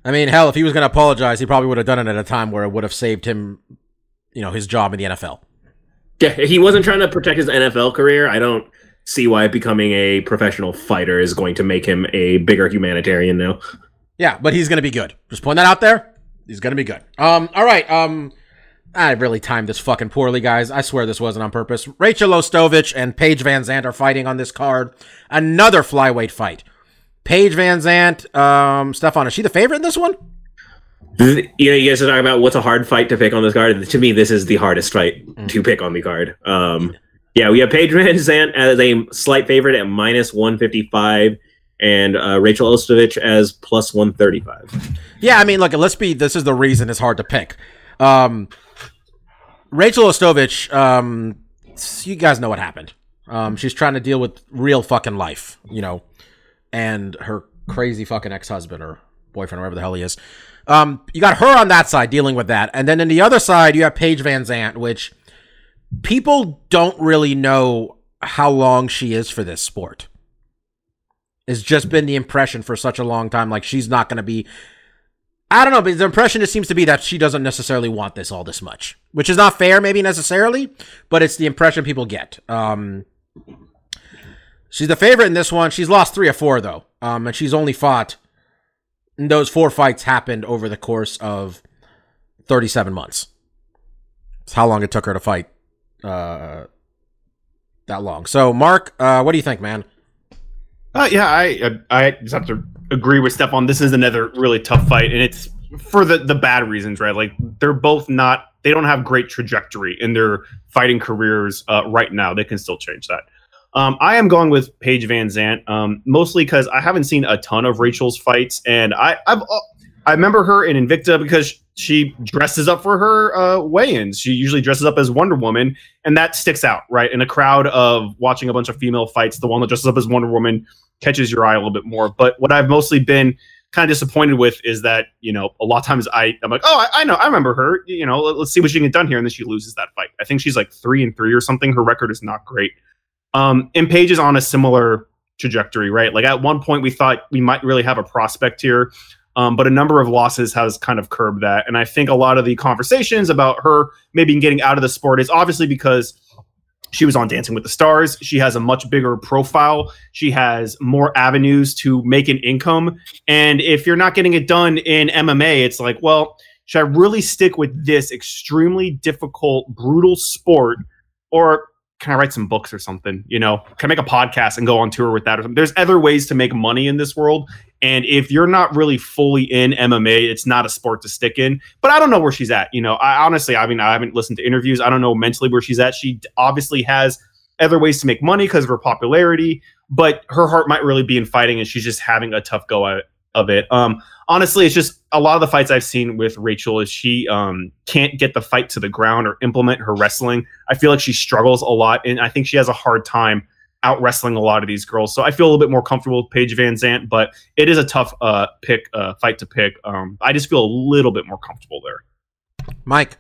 I mean, hell, if he was going to apologize, he probably would have done it at a time where it would have saved him, you know, his job in the NFL. Yeah, he wasn't trying to protect his NFL career. I don't see why becoming a professional fighter is going to make him a bigger humanitarian now. Yeah, but he's going to be good. Just point that out there. He's going to be good. Um, all right. Um, I really timed this fucking poorly, guys. I swear this wasn't on purpose. Rachel Ostovich and Paige VanZant are fighting on this card. Another flyweight fight. Paige VanZant, um, Stefan, is she the favorite in this one? You know, you guys are talking about what's a hard fight to pick on this card. To me, this is the hardest fight to pick on the card. Um, yeah, we have Paige VanZant as a slight favorite at minus 155 and uh, Rachel Ostovich as plus 135. Yeah, I mean, look, let's be. This is the reason it's hard to pick. Um, Rachel Ostovich, um, you guys know what happened. Um, she's trying to deal with real fucking life, you know, and her crazy fucking ex husband or boyfriend, or whatever the hell he is. Um, you got her on that side dealing with that, and then on the other side, you have Paige VanZant, which people don't really know how long she is for this sport. It's just been the impression for such a long time, like she's not going to be I don't know, but the impression just seems to be that she doesn't necessarily want this all this much, which is not fair, maybe necessarily, but it's the impression people get. Um, she's the favorite in this one. She's lost three or four though, um, and she's only fought. Those four fights happened over the course of thirty-seven months. It's how long it took her to fight. Uh, that long. So, Mark, uh, what do you think, man? Uh, yeah, I I just have to agree with Stefan. This is another really tough fight, and it's for the the bad reasons, right? Like they're both not they don't have great trajectory in their fighting careers uh, right now. They can still change that. Um, I am going with Paige VanZant, um, mostly because I haven't seen a ton of Rachel's fights, and I I've, uh, I remember her in Invicta because she dresses up for her uh, weigh-ins. She usually dresses up as Wonder Woman, and that sticks out, right? In a crowd of watching a bunch of female fights, the one that dresses up as Wonder Woman catches your eye a little bit more. But what I've mostly been kind of disappointed with is that you know a lot of times I I'm like, oh, I, I know, I remember her. You know, let, us see what she can get done here, and then she loses that fight. I think she's like three and three or something. Her record is not great. Um, and Paige is on a similar trajectory, right? Like at one point we thought we might really have a prospect here. Um, but a number of losses has kind of curbed that. And I think a lot of the conversations about her maybe getting out of the sport is obviously because she was on Dancing with the Stars. She has a much bigger profile. She has more avenues to make an income. And if you're not getting it done in MMA, it's like, well, should I really stick with this extremely difficult, brutal sport? Or can I write some books or something? You know, can I make a podcast and go on tour with that? Or something? There's other ways to make money in this world. And if you're not really fully in MMA, it's not a sport to stick in. But I don't know where she's at. You know, I honestly, I mean, I haven't listened to interviews. I don't know mentally where she's at. She obviously has other ways to make money because of her popularity, but her heart might really be in fighting, and she's just having a tough go at it of it. Um, honestly, it's just a lot of the fights I've seen with Rachel is she um, can't get the fight to the ground or implement her wrestling. I feel like she struggles a lot, and I think she has a hard time out wrestling a lot of these girls. So I feel a little bit more comfortable with Paige VanZant, but it is a tough uh, pick uh, fight to pick. Um, I just feel a little bit more comfortable there. Mike.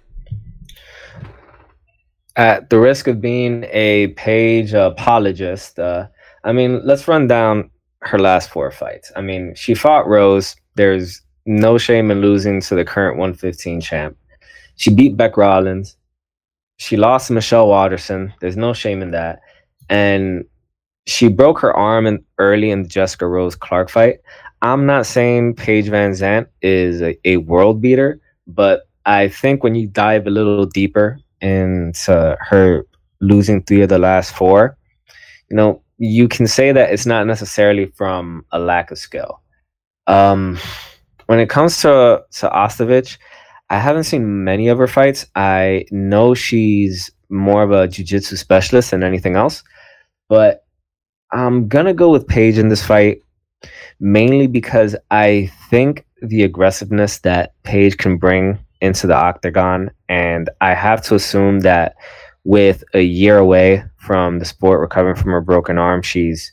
At the risk of being a Paige apologist, uh, I mean, let's run down her last four fights. I mean, she fought Rose. There's no shame in losing to the current 115 champ. She beat Bec Rawlings. She lost to Michelle Waterson. There's no shame in that. And she broke her arm in, early in the Jessica Rose Clark fight. I'm not saying Paige VanZant is a, a world beater, but I think when you dive a little deeper into her losing three of the last four, you know, you can say that it's not necessarily from a lack of skill. Um, when it comes to to Ostovich, I haven't seen many of her fights. I know she's more of a jiu-jitsu specialist than anything else, but I'm gonna go with Paige in this fight mainly because I think the aggressiveness that Paige can bring into the octagon, and I have to assume that with a year away from the sport, recovering from her broken arm, she's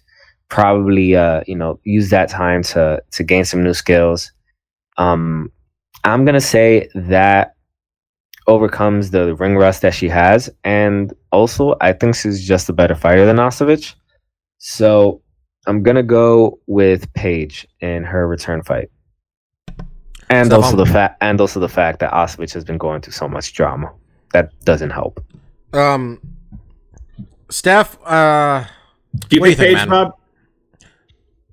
probably uh, you know used that time to to gain some new skills. Um, I'm gonna say that overcomes the ring rust that she has, and also I think she's just a better fighter than Ostovich. So I'm gonna go with Paige in her return fight, and also the fact and also the fact that Ostovich has been going through so much drama that doesn't help. Um, Steph, uh, do you pick think, Paige, man?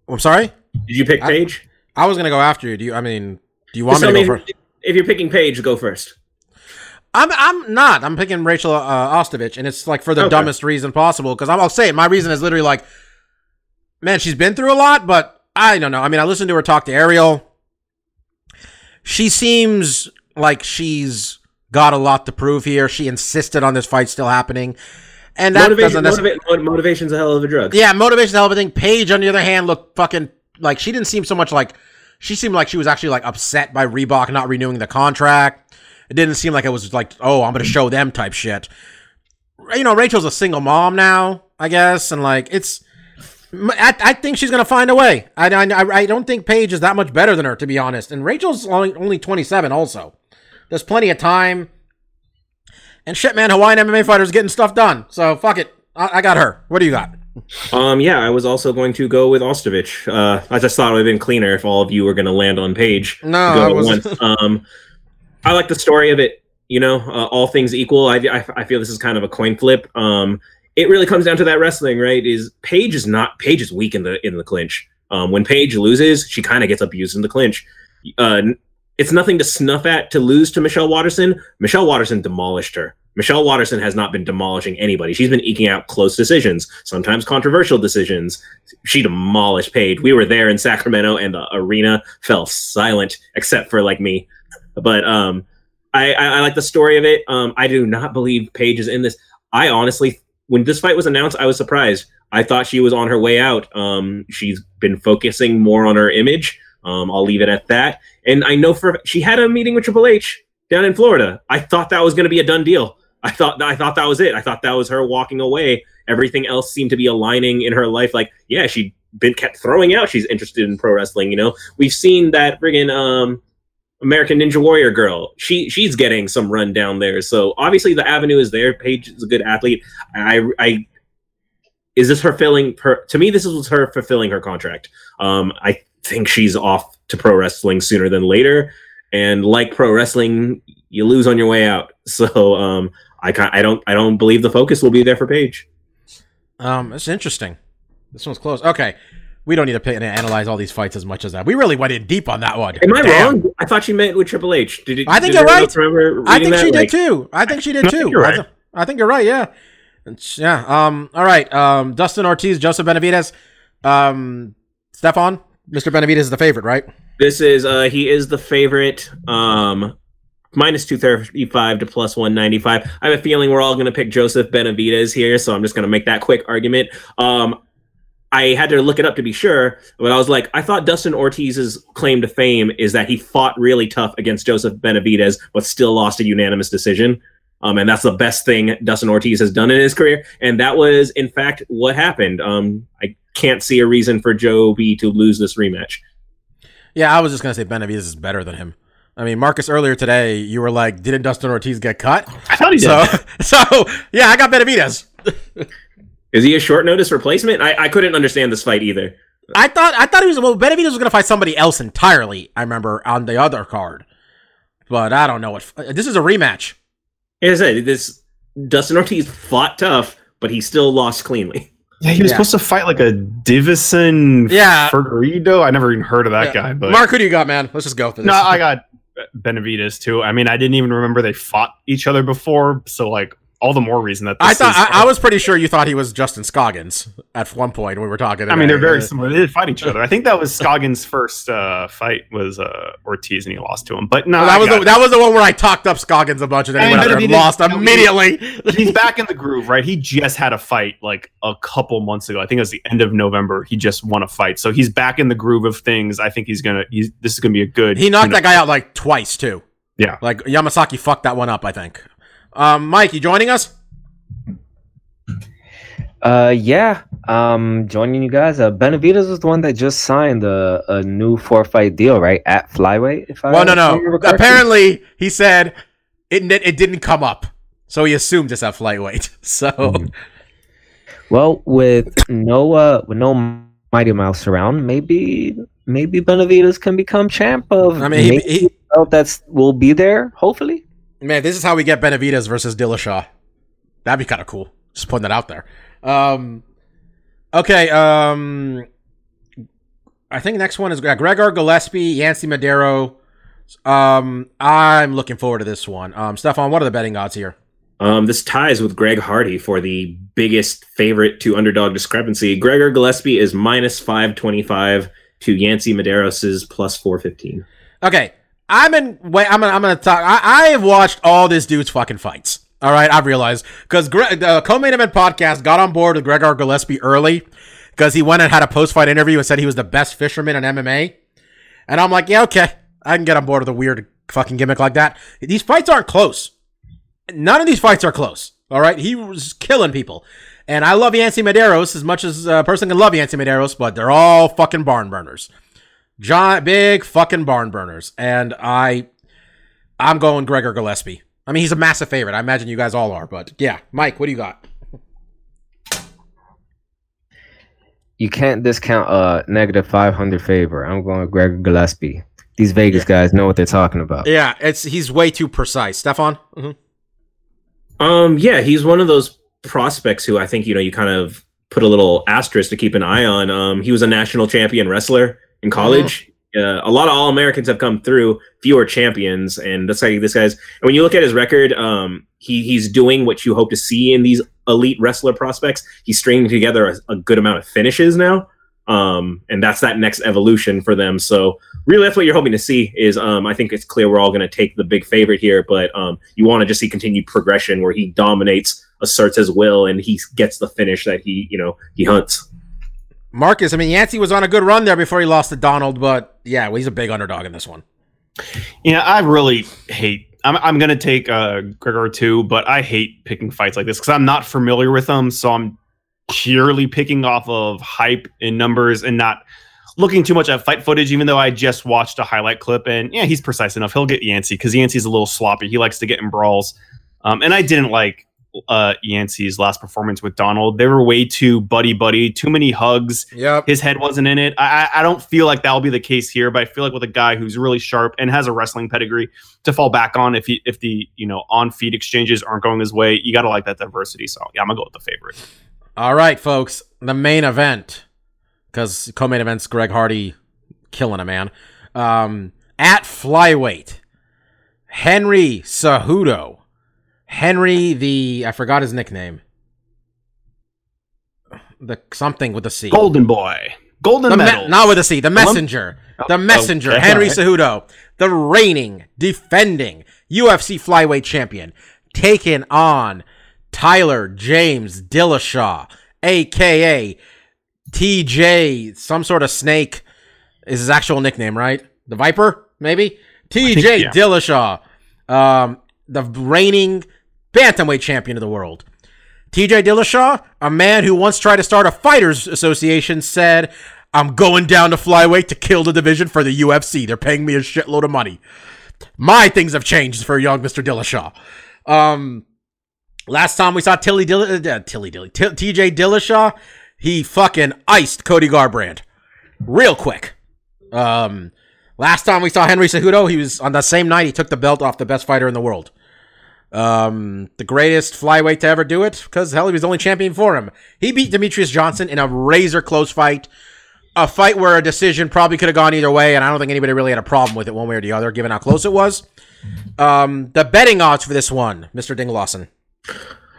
I'm sorry. Did you pick I- Paige? I was gonna go after you. Do you? I mean, do you want Just me to go first? If you're picking Paige, go first. I'm I'm not. I'm picking Rachel uh, Ostovich, and it's like for the Okay. dumbest reason possible. Because I'll say it. My reason is literally like, man, she's been through a lot, but I don't know. I mean, I listened to her talk to Ariel. She seems like she's got a lot to prove here. She insisted on this fight still happening, and that Motivation, doesn't necessarily. motiva- mot- motivation's a hell of a drug. Yeah, motivation hell of a thing. Paige, on the other hand, looked fucking like she didn't seem so much like she seemed like she was actually like upset by Reebok not renewing the contract. It didn't seem like it was like, oh, I'm gonna show them type shit. You know, Rachel's a single mom now, I guess, and like it's. I, I think she's gonna find a way. I, I, I don't think Paige is that much better than her, to be honest. And Rachel's only, only 27, also. There's plenty of time. And shit, man, Hawaiian MMA fighters getting stuff done. So fuck it. I, I got her. What do you got? Um, yeah, I was also going to go with Ostovich. Uh, I just thought it would have been cleaner if all of you were going to land on Paige. No, go once. Um, I like the story of it. You know, uh, all things equal, I, I I feel this is kind of a coin flip. Um, it really comes down to that wrestling, right? Is Paige is not Paige is weak in the in the clinch. Um, when Paige loses, she kind of gets abused in the clinch. Uh, it's nothing to snuff at to lose to Michelle Waterson. Michelle Waterson demolished her. Michelle Waterson has not been demolishing anybody. She's been eking out close decisions, sometimes controversial decisions. She demolished Paige. We were there in Sacramento, and the arena fell silent, except for like me. But um, I, I, I like the story of it. Um, I do not believe Paige is in this. I honestly when this fight was announced, I was surprised. I thought she was on her way out. Um, she's been focusing more on her image. Um, I'll leave it at that. And I know for she had a meeting with Triple H down in Florida. I thought that was going to be a done deal. I thought I thought that was it. I thought that was her walking away. Everything else seemed to be aligning in her life. Like, yeah, she'd been kept throwing out. She's interested in pro wrestling. You know, we've seen that friggin' um, American Ninja Warrior girl. She she's getting some run down there. So obviously the avenue is there. Paige is a good athlete. I I is this her filling her to me this was her fulfilling her contract. Um I think she's off to pro wrestling sooner than later. And like pro wrestling, you lose on your way out. So um I can I don't I don't believe the focus will be there for Paige. Um, it's interesting. This one's close. Okay, we don't need to pay, analyze all these fights as much as that. We really went in deep on that one. Am I Damn. wrong? I thought she meant with Triple H. Did it, I think did you're right. else I reading think that? she did Like, too. I think she did I too. think you're I right. th- I think you're right. Yeah. It's- yeah. Um. All right. Um. Dustin Ortiz, Joseph Benavidez, um. Stefan, Mr. Benavidez is the favorite, right? This is uh he is the favorite. Um minus two thirty five to plus one ninety five. I have a feeling we're all gonna pick Joseph Benavidez here, so I'm just gonna make that quick argument. Um I had to look it up to be sure, but I was like, I thought Dustin Ortiz's claim to fame is that he fought really tough against Joseph Benavidez, but still lost a unanimous decision. Um, and that's the best thing Dustin Ortiz has done in his career. And that was, in fact, what happened. Um, I can't see a reason for Joe B to lose this rematch. Yeah, I was just gonna say Benavidez is better than him. I mean, Marcus, earlier today, you were like, "Didn't Dustin Ortiz get cut?" I thought he did. So, so yeah, I got Benavidez. Is he a short notice replacement? I, I couldn't understand this fight either. I thought I thought he was well. Benavidez was gonna fight somebody else entirely. I remember on the other card, but I don't know what. This is a rematch. Like I said, this Dustin Ortiz fought tough, but he still lost cleanly. Yeah, he was Yeah. supposed to fight like a Divison Yeah. Fergarido. I never even heard of that Yeah. guy, but Mark, who do you got, man? Let's just go for this. no, I got Benavidez too. I mean, I didn't even remember they fought each other before, so like all the more reason that this I thought is- I, I was pretty sure you thought he was Justin Scoggins at one point when we were talking. I mean, they're today. very similar. They did fight each other. I think that was Scoggins' first uh, fight was uh, Ortiz, and he lost to him. But no, Well, that I was got the, that was the one where I talked up Scoggins a bunch and then he And went out there and lost no, immediately. it. he's back in the groove, right? He just had a fight like a couple months ago. I think it was the end of November. He just won a fight, so he's back in the groove of things. I think he's gonna. He's this is gonna be a good. He knocked tune-up. that guy out like twice too. Yeah. like Yamasaki fucked that one up. I think. Um, Mike, you joining us? Uh, yeah. Um, joining you guys. Uh, Benavidez was the one that just signed a, a new four fight deal, right? At flyweight. If I Well, no, no. Apparently, he said it it didn't come up, so he assumed it's at lightweight. So Mhm. Well, with no uh, with no Mighty Mouse around, maybe maybe Benavidez can become champ of. I mean, he, he, belt that's will be there. Hopefully. Man, this is how we get Benavidez versus Dillashaw. That'd be kind of cool. Just putting that out there. Um, okay. Um, I think next one is Gregor Gillespie, Yancy Medeiros. Um, I'm looking forward to this one. Um, Stefan, what are the betting odds here? Um, this ties with Greg Hardy for the biggest favorite to underdog discrepancy. Gregor Gillespie is minus 525 to Yancy Medeiros' plus 415. Okay, I'm in. Wait, I'm gonna. I'm gonna talk. I, I have watched all this dude's fucking fights. All right, I've realized because Gre- the co-main event podcast got on board with Gregor Gillespie early because he went and had a post-fight interview and said he was the best fisherman in MMA, and I'm like, yeah, okay, I can get on board with a weird fucking gimmick like that. These fights aren't close. None of these fights are close. All right, he was killing people. And I love Yancy Medeiros as much as a person can love Yancy Medeiros, but they're all fucking barn burners. Giant, big fucking barn burners. And I, I'm going Gregor Gillespie. I mean, he's a massive favorite. I imagine you guys all are, but yeah. Mike, what do you got? You can't discount a negative five hundred favor. I'm going with Gregor Gillespie. These Vegas guys know what they're talking about. Yeah, it's he's way too precise. Stefan? Mhm. Um, yeah, he's one of those prospects who I think, you know, you kind of put a little asterisk to keep an eye on. Um, he was a national champion wrestler in college. Uh, a lot of All Americans have come through, fewer champions, and that's like this guy's. And when you look at his record, um, he he's doing what you hope to see in these elite wrestler prospects. He's stringing together a, a good amount of finishes now, um, and that's that next evolution for them. So really, that's what you're hoping to see. Is um, I think it's clear we're all going to take the big favorite here, but um, you want to just see continued progression where he dominates asserts his will and he gets the finish that he you know he hunts. Marcus, I mean, Yancy was on a good run there before he lost to Donald, but yeah, well, he's a big underdog in this one. Yeah, I really hate. I'm, I'm gonna take uh, Gregor too, but I hate picking fights like this because I'm not familiar with them. So I'm purely picking off of hype and numbers and not looking too much at fight footage. Even though I just watched a highlight clip and yeah, he's precise enough. He'll get Yancy because Yancy's a little sloppy. He likes to get in brawls. Um, and I didn't like uh, Yancy's last performance with Donald. They were way too buddy buddy, too many hugs. Yep. His head wasn't in it. I, I don't feel like that'll be the case here, but I feel like with a guy who's really sharp and has a wrestling pedigree to fall back on if he if the you know on feet exchanges aren't going his way, you gotta like that diversity. So yeah, I'm gonna go with the favorite. All right, folks, the main event, because co-main event's Greg Hardy killing a man. Um, at flyweight, Henry Cejudo. Henry the I forgot his nickname. The something with a C. Golden boy, golden The me- not with a C. The messenger. The messenger. okay. Henry. Cejudo, the reigning, defending UFC flyweight champion, taking on Tyler James Dillashaw, aka TJ, some sort of snake is his actual nickname, right? The Viper, maybe? TJ yeah. Dillashaw, um, the reigning bantamweight champion of the world. TJ Dillashaw, a man who once tried to start a fighters association, said, I'm going down to flyweight to kill the division for the UFC. They're paying me a shitload of money. My things have changed for young Mr. Dillashaw. Um, last time we saw Tilly Dill- uh, Tilly Dilly, T- TJ Dillashaw, he fucking iced Cody Garbrandt real quick. Um, last time we saw Henry Cejudo, he was on the same night he took the belt off the best fighter in the world. Um, the greatest flyweight to ever do it because hell, he was the only champion for him. He beat Demetrious Johnson in a razor close fight, a fight where a decision probably could have gone either way, and I don't think anybody really had a problem with it one way or the other, given how close it was. Um, the betting odds for this one, Mister Ding Lawson.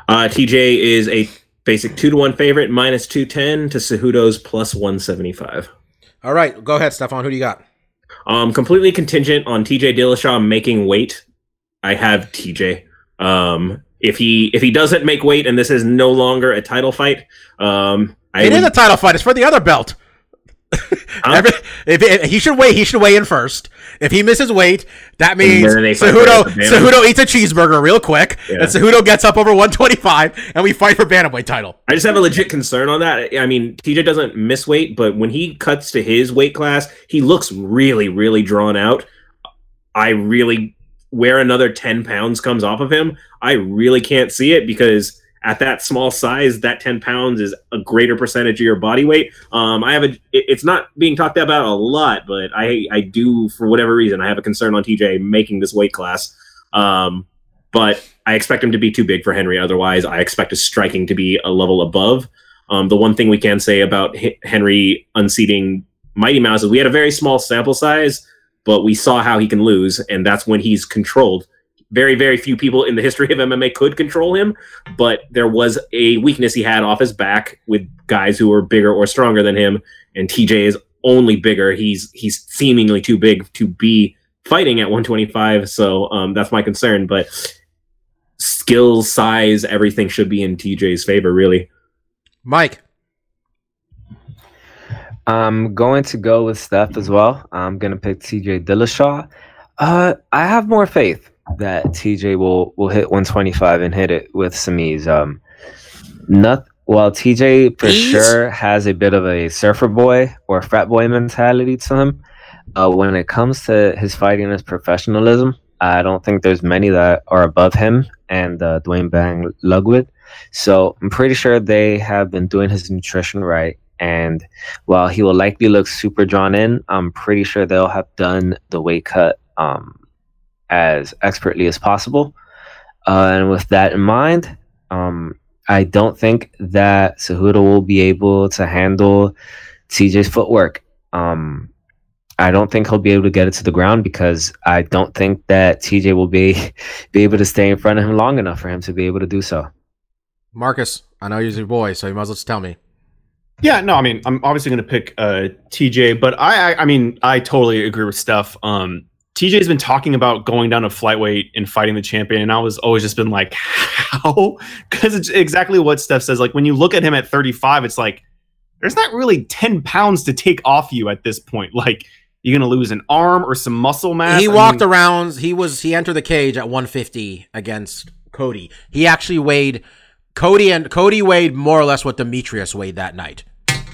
Uh, TJ is a basic two to one favorite, minus two ten to Cejudo's plus one seventy five. All right, go ahead, Stefan. Who do you got? Um, completely contingent on TJ Dillashaw making weight. I have TJ. Um, if he if he doesn't make weight and this is no longer a title fight, um, I It is would- a title fight. It's for the other belt. Every, if, if- he should weigh, he should weigh in first. If he misses weight, that means then they fight Cejudo, for the bantam. Cejudo eats a cheeseburger real quick, Yeah. and Cejudo gets up over 125, and we fight for bantamweight title. I just have a legit concern on that. I mean, TJ doesn't miss weight, but when he cuts to his weight class, he looks really, really drawn out. I really, where another 10 pounds comes off of him, I really can't see it because at that small size, that 10 pounds is a greater percentage of your body weight. Um, I have a, it's not being talked about a lot, but I, I do, for whatever reason, I have a concern on TJ making this weight class. Um, but I expect him to be too big for Henry. Otherwise, I expect his striking to be a level above. Um, the one thing we can say about H- Henry unseating Mighty Mouse is we had a very small sample size, but we saw how he can lose, and that's when he's controlled. Very, very few people in the history of MMA could control him, but there was a weakness he had off his back with guys who were bigger or stronger than him, and TJ is only bigger. He's he's seemingly too big to be fighting at 125, so um, that's my concern. But skills, size, everything should be in TJ's favor, really. Mike, I'm going to go with Steph as well. I'm going to pick TJ Dillashaw. Uh, I have more faith that TJ will will hit 125 and hit it with some ease. Um, not while TJ for sure has a bit of a surfer boy or frat boy mentality to him. Uh, when it comes to his fighting and his professionalism, I don't think there's many that are above him and uh, Duane Bang Ludwig. So I'm pretty sure they have been doing his nutrition right. And while he will likely look super drawn in, I'm pretty sure they'll have done the weight cut um, as expertly as possible. Uh, and with that in mind, um, I don't think that Cejudo will be able to handle TJ's footwork. Um, I don't think he'll be able to get it to the ground because I don't think that TJ will be be able to stay in front of him long enough for him to be able to do so. Marcus, I know you're your boy, so you might as well just tell me. Yeah, no, I mean, I'm obviously going to pick uh, TJ, but I, I, I mean, I totally agree with Steph. Um, TJ's been talking about going down to flyweight and fighting the champion, and I was always just been like, how? Because it's exactly what Steph says. Like when you look at him at 35, it's like there's not really 10 pounds to take off you at this point. Like you're gonna lose an arm or some muscle mass. He I walked mean, around. He was he entered the cage at 150 against Cody. He actually weighed Cody and Cody weighed more or less what Demetrious weighed that night.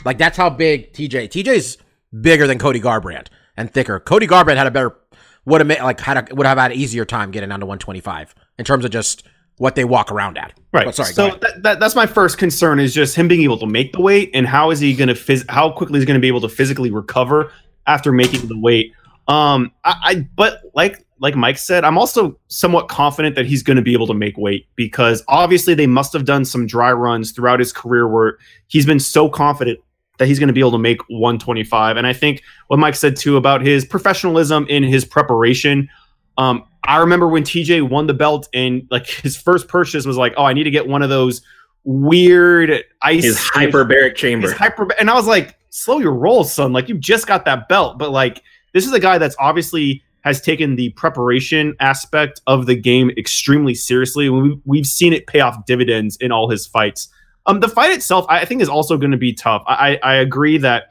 Like that's how big TJ. TJ's bigger than Cody Garbrandt and thicker. Cody Garbrandt had a better would have made like had a, would have had an easier time getting down to 125 in terms of just what they walk around at. Right. But sorry. so that, that, that's my first concern is just him being able to make the weight and how is he going to phys- how quickly is going to be able to physically recover after making the weight. Um, I, I but like like Mike said, I'm also somewhat confident that he's going to be able to make weight because obviously they must have done some dry runs throughout his career where he's been so confident that he's going to be able to make 125. And I think what Mike said too about his professionalism in his preparation. Um, I remember when TJ won the belt and like his first purchase was like, oh, I need to get one of those weird ice His hyperbaric chamber. his hyper and I was like, slow your roll, son. Like you just got that belt. But like this is a guy that's obviously has taken the preparation aspect of the game extremely seriously. We, we've seen it pay off dividends in all his fights. Um, the fight itself, I think, is also going to be tough. I, I agree that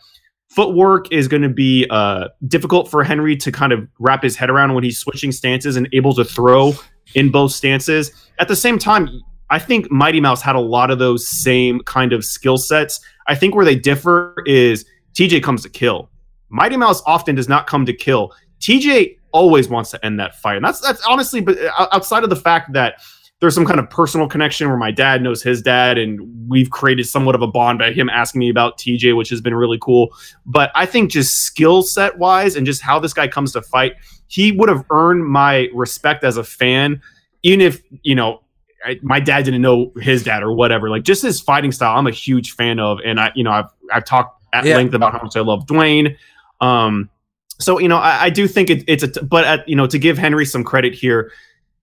footwork is going to be uh, difficult for Henry to kind of wrap his head around when he's switching stances and able to throw in both stances. At the same time, I think Mighty Mouse had a lot of those same kind of skill sets. I think where they differ is TJ comes to kill. Mighty Mouse often does not come to kill. TJ always wants to end that fight, and that's that's honestly, but uh, outside of the fact that there's some kind of personal connection where my dad knows his dad, and we've created somewhat of a bond by him asking me about TJ, which has been really cool. But I think just skill set wise and just how this guy comes to fight, he would have earned my respect as a fan, even if you know I, my dad didn't know his dad or whatever. Like just his fighting style, I'm a huge fan of, and I, you know, I've I've talked at Yeah. length about how much I love Duane. Um, so you know, I, I do think it, it's a, t- but at, you know, to give Henry some credit here,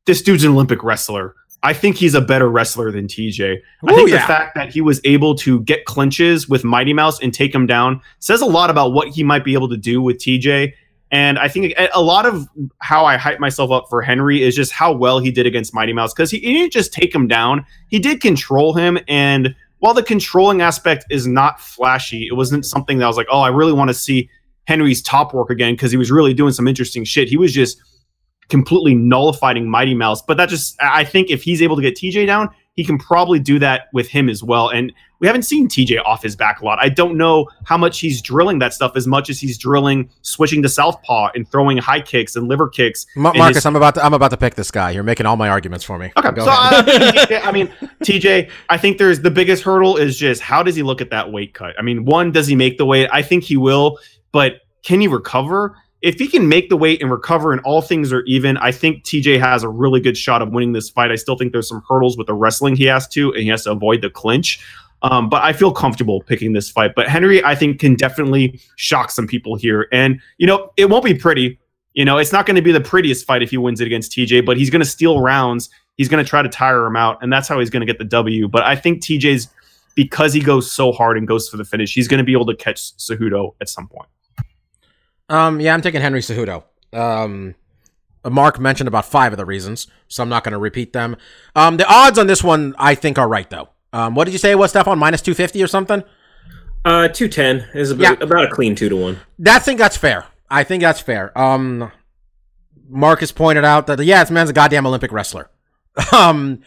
this dude's an Olympic wrestler. I think he's a better wrestler than TJ. I think yeah. the fact that he was able to get clinches with Mighty Mouse and take him down says a lot about what he might be able to do with TJ. And I think a a lot of how I hype myself up for Henry is just how well he did against Mighty Mouse because he, he didn't just take him down, he did control him. And while the controlling aspect is not flashy, it wasn't something that I was like, oh, I really want to see Henry's top work again because he was really doing some interesting shit. He was just completely nullifying Mighty Mouse. But that just, I think if he's able to get TJ down, he can probably do that with him as well. And we haven't seen TJ off his back a lot. I don't know how much he's drilling that stuff as much as he's drilling switching to southpaw and throwing high kicks and liver kicks. Ma- Marcus, his- I'm about to I'm about to pick this guy. You're making all my arguments for me. Okay, Go so ahead. uh, TJ, I mean, TJ, I think there's the biggest hurdle is just how does he look at that weight cut? I mean, one, does he make the weight? I think he will, but can he recover? If he can make the weight and recover and all things are even, I think TJ has a really good shot of winning this fight. I still think there's some hurdles with the wrestling he has to, and he has to avoid the clinch. Um, but I feel comfortable picking this fight. But Henry, I think, can definitely shock some people here. And, you know, it won't be pretty. You know, it's not going to be the prettiest fight if he wins it against TJ, but he's going to steal rounds. He's going to try to tire him out, and that's how he's going to get the W. But I think TJ's, because he goes so hard and goes for the finish, he's going to be able to catch Cejudo at some point. Um, yeah, I'm taking Henry Cejudo. Um, Mark mentioned about five of the reasons, so I'm not going to repeat them. Um, the odds on this one, I think, are right though. Um, what did you say? What Stefan minus two fifty or something? Uh, two ten is about, about a clean two to one. That think that's fair. I think that's fair. Um, Marcus pointed out that yeah, this man's a goddamn Olympic wrestler. Um,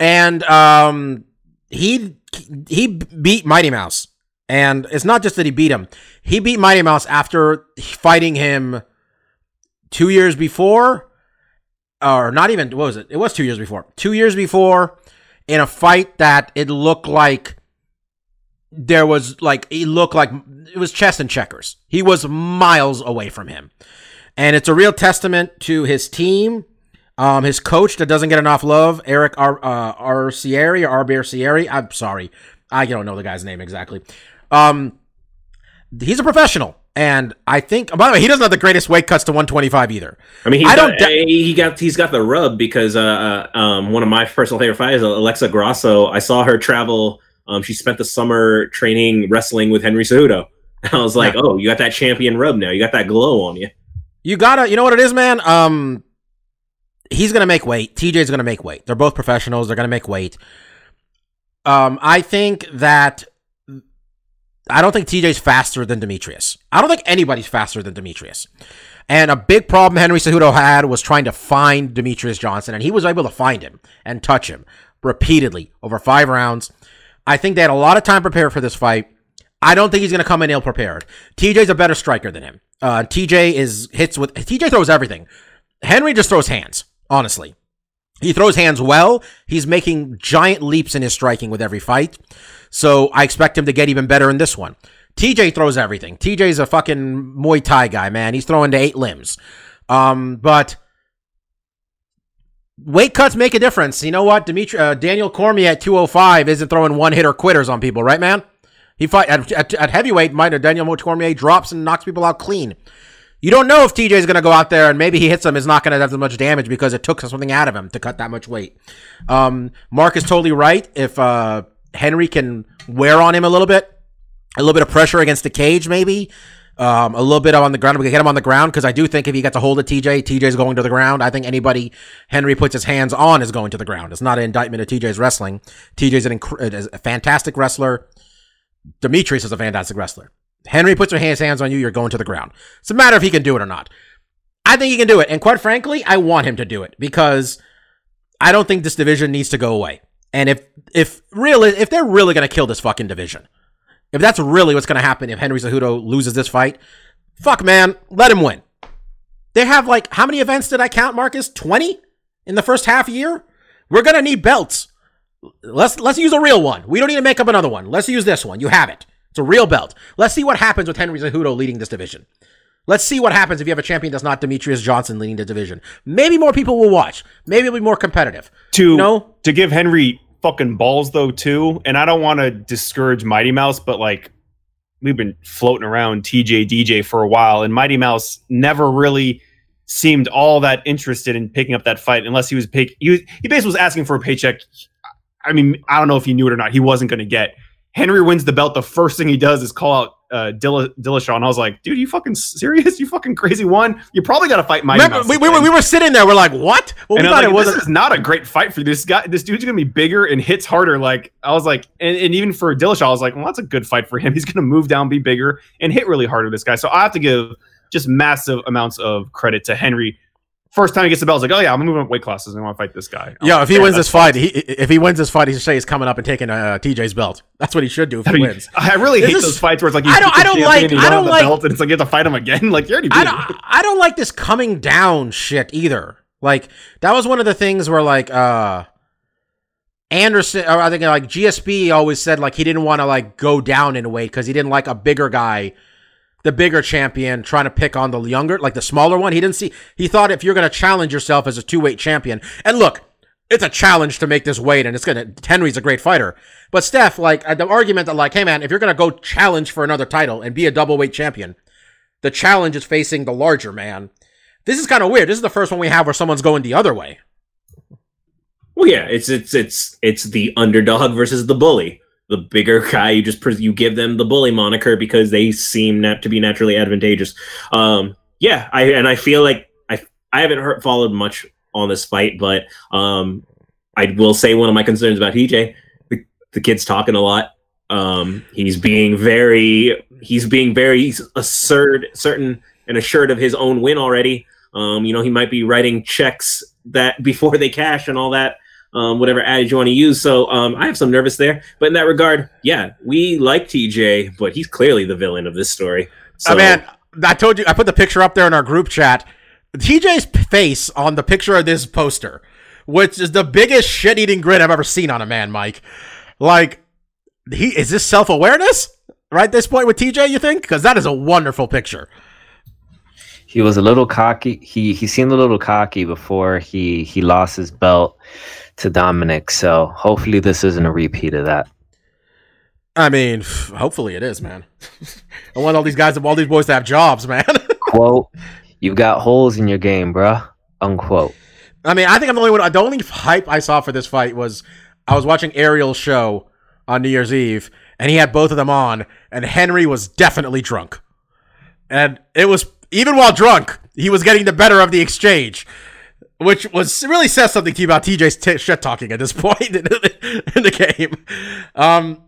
and um, he he beat Mighty Mouse, and it's not just that he beat him. He beat Mighty Mouse after fighting him two years before, or not even. What was it? It was two years before. Two years before, in a fight that it looked like there was like he looked like it was chess and checkers. He was miles away from him, and it's a real testament to his team, um, his coach that doesn't get enough love, Eric Ar- uh, Arcieri or Arcieri. I'm sorry, I don't know the guy's name exactly. Um, he's a professional, and I think. By the way, he doesn't have the greatest weight cuts to 125 either. I mean, he's I don't got, he got he's got the rub because uh, uh, um, one of my personal favorite fighters, Alexa Grasso. I saw her travel. Um, she spent the summer training wrestling with Henry Cejudo. I was like, oh, you got that champion rub now. You got that glow on you. You gotta, you know what it is, man. Um, he's gonna make weight. TJ's gonna make weight. They're both professionals. They're gonna make weight. Um, I think that I don't think TJ's faster than Demetrious. I don't think anybody's faster than Demetrious. And a big problem Henry Cejudo had was trying to find Demetrious Johnson, and he was able to find him and touch him repeatedly over five rounds. I think they had a lot of time prepared for this fight. I don't think he's going to come in ill prepared. TJ's a better striker than him. Uh, TJ is hits with TJ throws everything. Henry just throws hands. Honestly, he throws hands well. He's making giant leaps in his striking with every fight. So I expect him to get even better in this one. TJ throws everything. TJ's a fucking Muay Thai guy, man. He's throwing to eight limbs. Um, but weight cuts make a difference. You know what? Dimitri, uh, Daniel Cormier at 205 isn't throwing one hitter quitters on people, right, man? He fight at, at, at heavyweight. Might Daniel Cormier drops and knocks people out clean. You don't know if TJ is going to go out there and maybe he hits him is not going to have as much damage because it took something out of him to cut that much weight. Um, Mark is totally right. If uh, Henry can wear on him a little bit, a little bit of pressure against the cage, maybe. Um, a little bit on the ground. We can get him on the ground because I do think if he gets a hold of TJ, TJ's going to the ground. I think anybody Henry puts his hands on is going to the ground. It's not an indictment of TJ's wrestling. TJ's an inc- is a fantastic wrestler. Demetrious is a fantastic wrestler. Henry puts his hands on you, you're going to the ground. It's a matter if he can do it or not. I think he can do it. And quite frankly, I want him to do it because I don't think this division needs to go away. And if if really if they're really gonna kill this fucking division, if that's really what's gonna happen if Henry Cejudo loses this fight, fuck man, let him win. They have like how many events did I count, Marcus? Twenty in the first half year. We're gonna need belts. Let's let's use a real one. We don't need to make up another one. Let's use this one. You have it. It's a real belt. Let's see what happens with Henry Cejudo leading this division. Let's see what happens if you have a champion that's not Demetrious Johnson leading the division. Maybe more people will watch. Maybe it'll be more competitive. To You know? to give Henry fucking balls though too, and I don't want to discourage Mighty Mouse, but like we've been floating around TJ DJ for a while, and Mighty Mouse never really seemed all that interested in picking up that fight unless he was pick he was, he basically was asking for a paycheck. I mean, I don't know if he knew it or not. He wasn't going to get. Henry wins the belt. The first thing he does is call out uh, Dilla, Dillashaw, and I was like, "Dude, you fucking serious? You fucking crazy one? You probably got to fight Mighty Remember, Mouse." we, we, were, we were sitting there. We're like, what? Well, we and I thought was it like, wasn't. this is not a great fight for this guy. This dude's gonna be bigger and hits harder. Like I was like, and, and even for Dillashaw, I was like, well, that's a good fight for him. He's gonna move down, be bigger, and hit really hard with this guy. So I have to give just massive amounts of credit to Henry. First time he gets the belt, was like, oh yeah, I'm moving up weight classes and I want to fight this guy. I was Yeah, like, if he "Yeah, wins this fight, he, if he wins this fight, he should say he's coming up and taking uh, TJ's belt. That's what he should do if I he mean, wins. I really This hate is- those fights where it's like you I don't- I don't like- I don't like- belt and it's like you have to fight him again. Like you already beat I him. don't, I don't like this coming down shit either. Like that was one of the things where like uh Anderson or I think like GSP always said like he didn't want to like go down in weight because he didn't like a bigger guy, the bigger champion trying to pick on the younger, like the smaller one. He didn't see he thought if you're gonna challenge yourself as a two weight champion, and look, it's a challenge to make this weight, and it's gonna Henry's a great fighter. But Steph, like uh, the argument that like, hey man, if you're gonna go challenge for another title and be a double weight champion, the challenge is facing the larger man. This is kind of weird. This is the first one we have where someone's going the other way. Well, yeah, it's it's it's it's the underdog versus the bully. The bigger guy, you just you give them the bully moniker because they seem not to be naturally advantageous. Um, yeah, I and I feel like I I haven't heard, followed much on this fight, but um, I will say one of my concerns about TJ, the, the kid's talking a lot. Um, he's being very he's being very assert certain and assured of his own win already. Um, you know, he might be writing checks that before they cash and all that um, whatever adage you want to use. So um, I have some nervous there. But in that regard, yeah, we like TJ, but he's clearly the villain of this story. So, I mean, I told you, I put the picture up there in our group chat. TJ's face on the picture of this poster, which is the biggest shit eating grin I've ever seen on a man, Mike. Like, he is this self awareness right this point with TJ, you think? Because that is a wonderful picture. He was a little cocky. He he seemed a little cocky before he he lost his belt to Dominick. So hopefully this isn't a repeat of that. I mean, hopefully it is, man. I want all these guys, all these boys to have jobs, man. Quote: "You've got holes in your game, bruh." Unquote. I mean, I think I'm the only one. The only hype I saw for this fight was I was watching Ariel's show on New Year's Eve, and he had both of them on, and Henry was definitely drunk, and it was even while drunk, he was getting the better of the exchange, which was really says something to you about TJ's t- shit talking at this point in the, in the game. Um,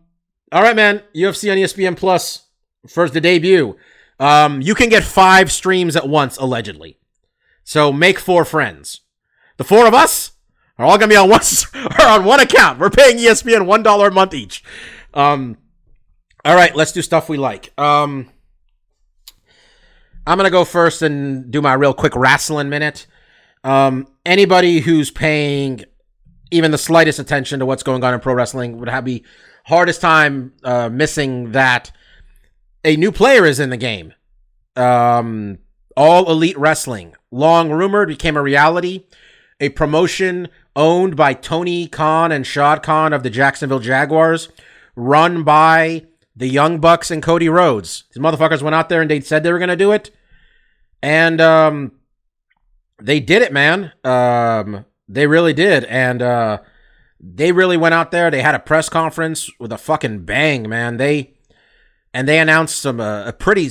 all right, man. UFC on ESPN Plus first the debut. Um, you can get five streams at once allegedly, so make four friends. The four of us are all gonna be on one are on one account. We're paying ESPN one dollar a month each. Um, all right, let's do stuff we like. Um, I'm gonna go first and do my real quick wrestling minute. Um, anybody who's paying even the slightest attention to what's going on in pro wrestling would have the hardest time uh, missing that a new player is in the game. Um, all Elite Wrestling, long rumored, became a reality. A promotion owned by Tony Khan and Shad Khan of the Jacksonville Jaguars, run by the Young Bucks and Cody Rhodes. These motherfuckers went out there and they said they were going to do it. And um, they did it, man. Um, they really did. And uh, they really went out there. They had a press conference with a fucking bang, man. They and they announced some uh, a pretty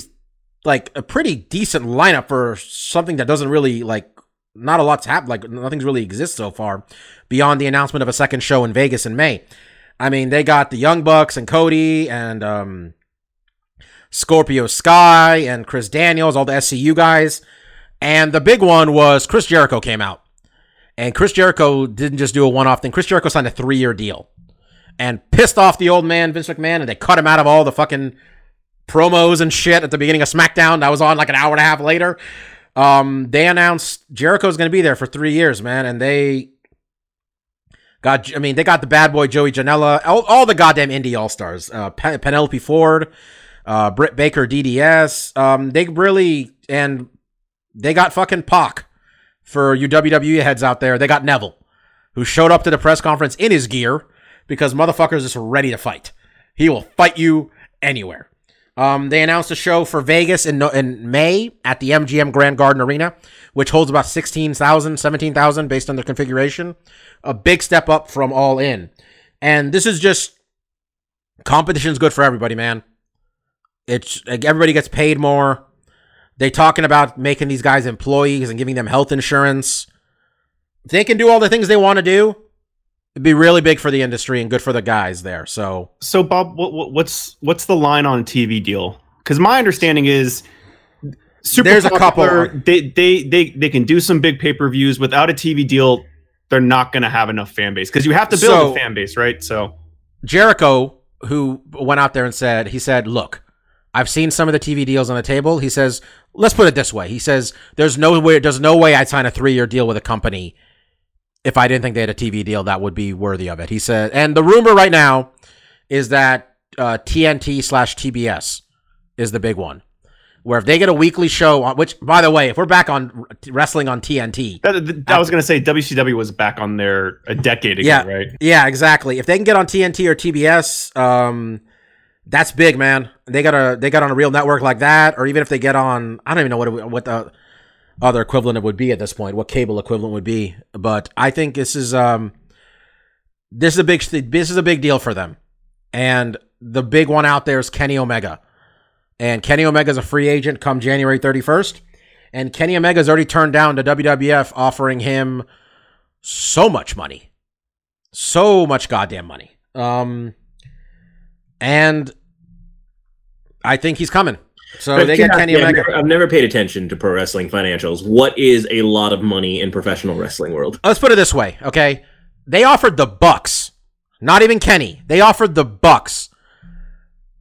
like a pretty decent lineup for something that doesn't really like not a lot's happened like nothing's really exists so far beyond the announcement of a second show in Vegas in May. I mean, they got the Young Bucks and Cody and um Scorpio Sky and Chris Daniels, all the SCU guys. And the big one was Chris Jericho came out. And Chris Jericho didn't just do a one off thing. Chris Jericho signed a three year deal and pissed off the old man, Vince McMahon, and they cut him out of all the fucking promos and shit at the beginning of SmackDown. That was on like an hour and a half later. Um, they announced Jericho's going to be there for three years, man. And they got, I mean, they got the bad boy Joey Janela, all, all the goddamn indie all stars, uh, Pen- Penelope Ford, uh, Britt Baker, DDS. Um, they really, and they got fucking Pac for you WWE heads out there. They got Neville, who showed up to the press conference in his gear because motherfuckers is ready to fight. He will fight you anywhere. Um, they announced a show for Vegas in, in May at the MGM Grand Garden Arena, which holds about 16,000, 17,000 based on their configuration. A big step up from All In. And this is just competition's good for everybody, man. It's like everybody gets paid more. They talking about making these guys employees and giving them health insurance. If they can do all the things they want to do, it'd be really big for the industry and good for the guys there. So So Bob, what, what, what's what's the line on a TV deal? Because my understanding is super There's a couple. They they they they can do some big pay per views without a TV deal. They're not going to have enough fan base because you have to build So- a fan base, right? So Jericho, who went out there and said, he said, look, I've seen some of the TV deals on the table. He says, let's put it this way. He says, there's no way, there's no way I'd sign a three year deal with a company if I didn't think they had a TV deal that would be worthy of it. He said, and the rumor right now is that uh, TNT slash TBS is the big one. Where if they get a weekly show, on, which by the way, if we're back on wrestling on TNT, that, that- I was going to say WCW was back on there a decade ago, Yeah. right? Yeah, exactly. If they can get on TNT or TBS, um, that's big, man. They got a they got on a real network like that, or even if they get on, I don't even know what it, what the other equivalent it would be at this point, what cable equivalent would be. But I think this is um, this is a big this is a big deal for them, and the big one out there is Kenny Omega, and Kenny Omega is a free agent come January thirty first, and Kenny Omega's already turned down to WWF offering him so much money so much goddamn money. Um, and I think he's coming. So But they get Kenny I've, Omega. never, I've never paid attention to pro wrestling financials. What is a lot of money in professional wrestling world? Let's put it this way, okay? They offered the Bucks, not even Kenny. They offered the Bucks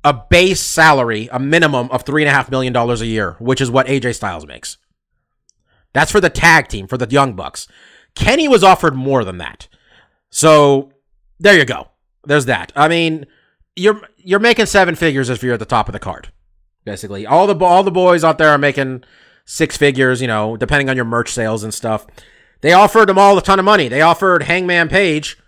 a base salary, a minimum of three and a half million dollars a year, which is what AJ Styles makes. That's for the tag team for the Young Bucks. Kenny was offered more than that. So there you go. There's that. I mean, you're you're making seven figures if you're at the top of the card. Basically, all the all the boys out there are making six figures. You know, depending on your merch sales and stuff. They offered them all a ton of money. They offered Hangman Page.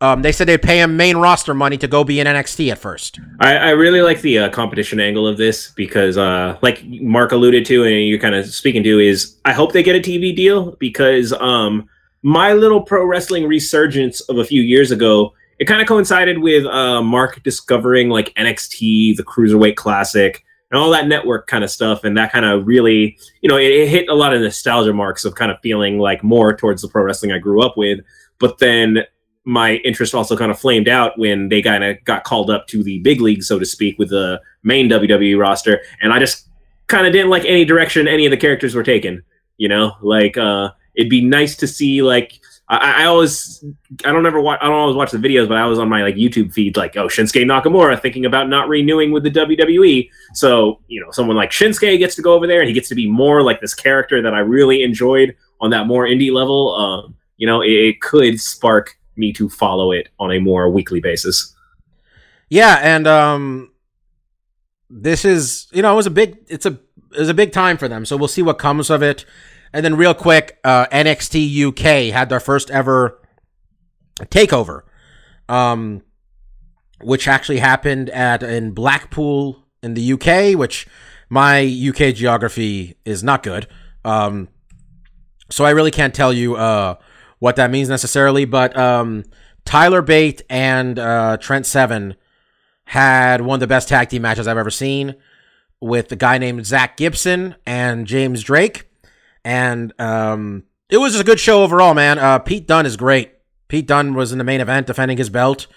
Um, they said they'd pay him main roster money to go be in NXT at first. I, I really like the uh, competition angle of this because, uh, like Mark alluded to, and you're kind of speaking to, is I hope they get a TV deal because um, my little pro wrestling resurgence of a few years ago, it kind of coincided with uh, Mark discovering like NXT, the Cruiserweight Classic, and all that network kind of stuff, and that kind of really, you know, it, it hit a lot of nostalgia marks of kind of feeling like more towards the pro wrestling I grew up with. But then my interest also kind of flamed out when they kind of got called up to the big league, so to speak, with the main WWE roster, and I just kind of didn't like any direction any of the characters were taken. You know, like uh, it'd be nice to see like I, I always I don't ever watch I don't always watch the videos, but I was on my like YouTube feed like oh Shinsuke Nakamura thinking about not renewing with the WWE. So you know someone like Shinsuke gets to go over there and he gets to be more like this character that I really enjoyed on that more indie level. Um, you know, it, it could spark me to follow it on a more weekly basis. Yeah, and um, this is you know it was a big it's a it was a big time for them. So we'll see what comes of it. And then real quick, uh, NXT UK had their first ever takeover, um, which actually happened at in Blackpool in the UK, which my UK geography is not good. Um, so I really can't tell you uh, what that means necessarily, but um, Tyler Bate and uh, Trent Seven had one of the best tag team matches I've ever seen with a guy named Zack Gibson and James Drake. And um, it was just a good show overall, man. Uh, Pete Dunne is great. Pete Dunne was in the main event defending his belt.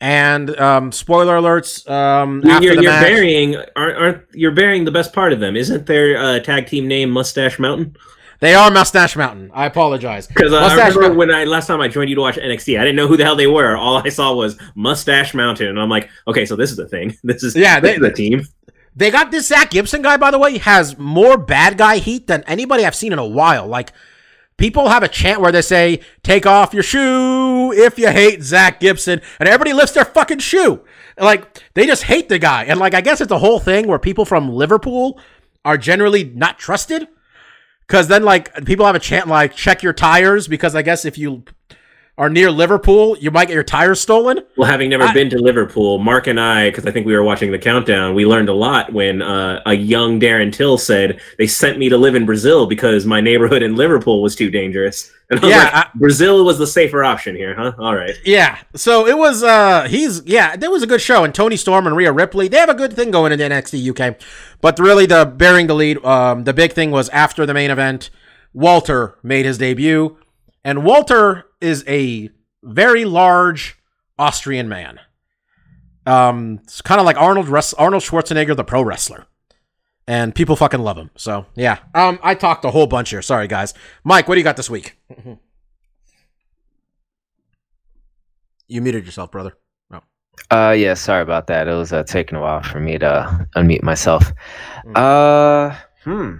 And um, spoiler alerts. Um, You're, after you're, the you're match, burying aren't, aren't you're burying the best part of them? Isn't their uh, tag team name Mustache Mountain? they are Mustache Mountain. I apologize. Because uh, I remember Mountain- when I last time I joined you to watch NXT, I didn't know who the hell they were. All I saw was Mustache Mountain, and I'm like, okay, so this is the thing. This is Yeah, this they- is the team. They got this Zack Gibson guy, by the way, has more bad guy heat than anybody I've seen in a while. Like, people have a chant where they say, take off your shoe if you hate Zack Gibson, and everybody lifts their fucking shoe. Like, they just hate the guy. And, like, I guess it's a whole thing where people from Liverpool are generally not trusted. Because then, like, people have a chant like, check your tires, because I guess if you are near Liverpool, you might get your tires stolen. Well, having never I- been to Liverpool, Mark and I, because I think we were watching the countdown, we learned a lot when uh, a young Darren Till said they sent me to live in Brazil because my neighborhood in Liverpool was too dangerous. And I was Yeah, like, I- Brazil was the safer option here, huh? All right. Yeah. So it was uh he's yeah, there was a good show and Toni Storm and Rhea Ripley, they have a good thing going in the NXT UK. But really the bearing the lead, um the big thing was after the main event, Walter made his debut. And Walter is a very large Austrian man. Um it's kind of like Arnold Res- Arnold Schwarzenegger the pro wrestler. And people fucking love him. So, yeah. Um I talked a whole bunch here. Sorry guys. Mike, what do you got this week? you muted yourself, brother. Uh, yeah, sorry about that. It was uh, taking a while for me to unmute myself. Mm. Uh, hmm.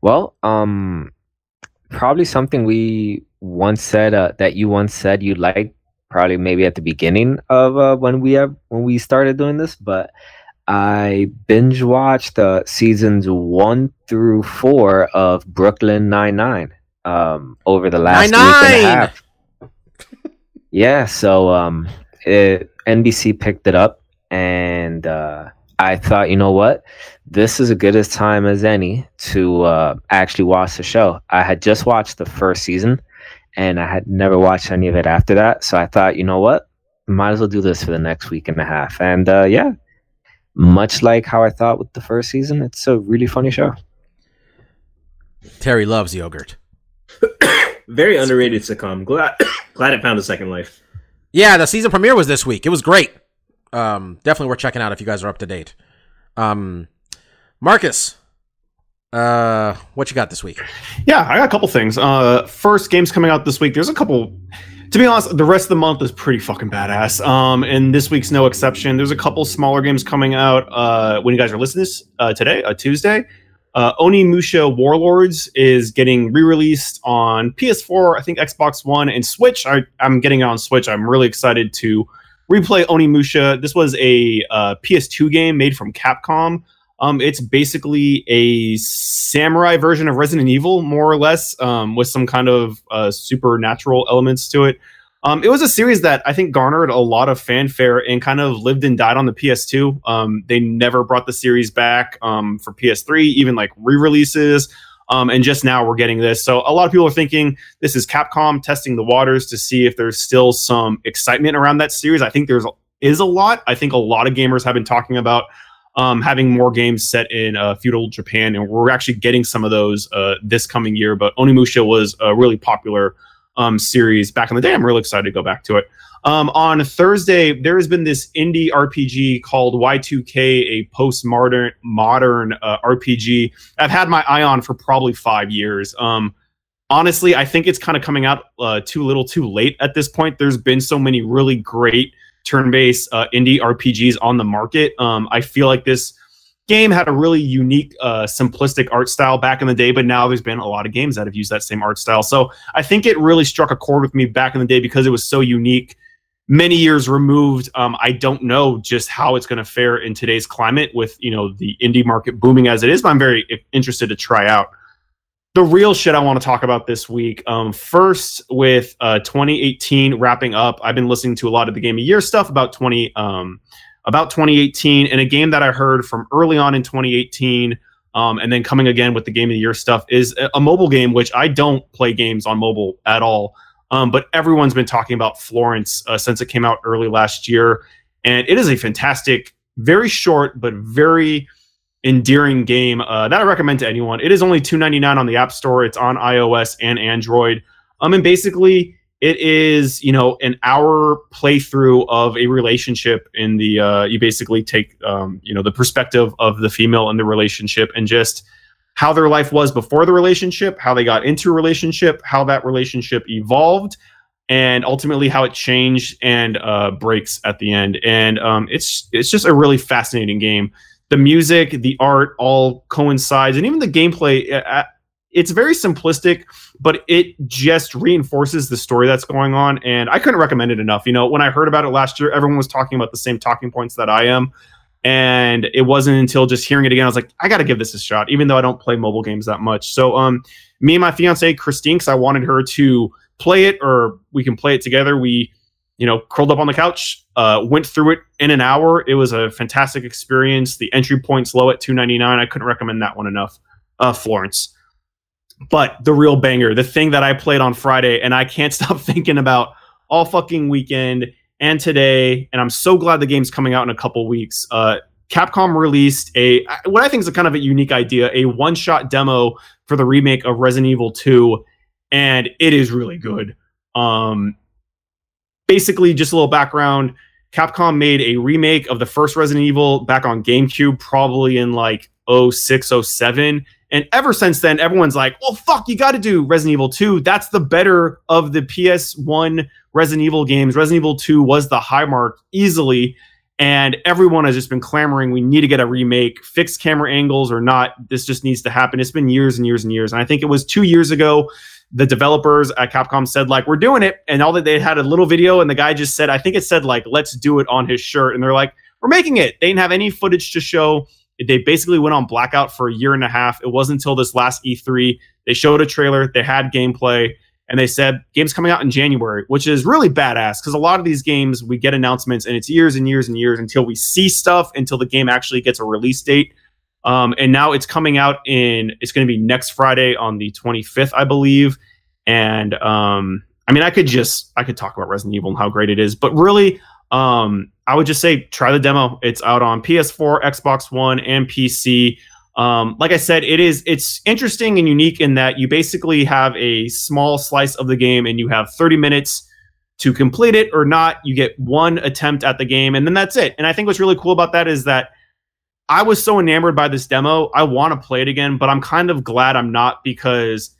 Well, um, probably something we once said uh, that you once said you liked. Probably maybe at the beginning of uh, when we have when we started doing this, but I binge watched uh, seasons one through four of Brooklyn Nine Nine um, over the last week and a half. Yeah, so um, it, NBC picked it up, and uh, I thought, you know what, this is as good a time as any to uh, actually watch the show. I had just watched the first season, and I had never watched any of it after that. So I thought, you know what, might as well do this for the next week and a half. And uh, yeah, much like how I thought with the first season, it's a really funny show. Terry loves yogurt. Very underrated sitcom. Glad, glad it found a second life. Yeah, the season premiere was this week. It was great. Um, definitely worth checking out if you guys are up to date. Um, Marcus, uh, what you got this week? Yeah, I got a couple things. Uh, first, games coming out this week. There's a couple. To be honest, the rest of the month is pretty fucking badass. Um, and this week's no exception. There's a couple smaller games coming out. Uh, when you guys are listening to this uh, today, uh, Tuesday. Uh, Onimusha Warlords is getting re-released on PS4, I think Xbox One, and Switch. I, I'm getting it on Switch. I'm really excited to replay Onimusha. This was a uh, PS2 game made from Capcom. Um, it's basically a samurai version of Resident Evil, more or less, um, with some kind of uh, supernatural elements to it. Um, it was a series that I think garnered a lot of fanfare and kind of lived and died on the PS2. Um, they never brought the series back um, for PS3, even like re-releases. Um, and just now we're getting this. So a lot of people are thinking this is Capcom testing the waters to see if there's still some excitement around that series. I think there's is a lot. I think a lot of gamers have been talking about um, having more games set in uh, feudal Japan, and we're actually getting some of those uh, this coming year. But Onimusha was a really popular um, series back in the day. I'm really excited to go back to it. Um, on Thursday, there has been this indie RPG called Y2K, a postmodern modern uh, RPG. I've had my eye on for probably five years. Um, honestly, I think it's kind of coming out uh, too little, too late at this point. There's been so many really great turn-based uh, indie RPGs on the market. Um, I feel like this game had a really unique, uh, simplistic art style back in the day, but now there's been a lot of games that have used that same art style. So I think it really struck a chord with me back in the day because it was so unique many years removed. Um, I don't know just how it's going to fare in today's climate with you know the indie market booming as it is. But I'm very interested to try out the real shit I want to talk about this week. Um, first, with uh, 2018 wrapping up, I've been listening to a lot of the Game of Year stuff about 20 um, about 2018, and a game that I heard from early on in 2018. Um, and then coming again with the game of the year stuff is a, mobile game, which I don't play games on mobile at all. Um, but everyone's been talking about Florence uh, since it came out early last year, and it is a fantastic, very short but very endearing game uh, that I recommend to anyone. It is only two ninety nine on the App Store. It's on iOS and Android. Um, and basically, it is you know an hour playthrough of a relationship. In the uh, you basically take um, you know the perspective of the female in the relationship and just how their life was before the relationship, how they got into a relationship, how that relationship evolved, and ultimately how it changed and uh, breaks at the end. And um, it's it's just a really fascinating game. The music, the art, all coincides, and even the gameplay. It's very simplistic, but it just reinforces the story that's going on. And I couldn't recommend it enough. You know, when I heard about it last year, everyone was talking about the same talking points that I am. And it wasn't until just hearing it again, I was like, I got to give this a shot, even though I don't play mobile games that much. So, um, me and my fiance Christine, because I wanted her to play it, or we can play it together. We, you know, curled up on the couch, uh, went through it in an hour. It was a fantastic experience. The entry point's low at two ninety nine. I couldn't recommend that one enough. Uh, Florence. But the real banger, the thing that I played on Friday, and I can't stop thinking about all fucking weekend and today, and I'm so glad the game's coming out in a couple weeks. Uh, Capcom released a what I think is a kind of a unique idea, a one-shot demo for the remake of Resident Evil 2, and it is really good. Um, basically, just a little background. Capcom made a remake of the first Resident Evil back on GameCube, probably in like 06, 07. And ever since then, everyone's like, well, fuck, you got to do Resident Evil 2. That's the better of the PS1 Resident Evil games. Resident Evil 2 was the high mark easily. And everyone has just been clamoring, we need to get a remake, fixed camera angles or not. This just needs to happen. It's been years and years and years. And I think it was two years ago, the developers at Capcom said, like, we're doing it. And all that they had a little video, and the guy just said, I think it said, like, let's do it on his shirt. And they're like, we're making it. They didn't have any footage to show. They basically went on blackout for a year and a half. It wasn't until this last E3 they showed a trailer, they had gameplay, and they said games coming out in January, which is really badass because a lot of these games we get announcements and it's years and years and years until we see stuff until the game actually gets a release date. Um, and now it's coming out in it's going to be next Friday on the 25th, I believe. And um, I mean, I could just I could talk about Resident Evil and how great it is, but really, um, I would just say try the demo. It's out on PS4, Xbox One, and PC. Um, like I said, it is it's interesting and unique in that you basically have a small slice of the game and you have 30 minutes to complete it or not. You get one attempt at the game and then that's it. And I think what's really cool about that is that I was so enamored by this demo. I want to play it again, but I'm kind of glad I'm not because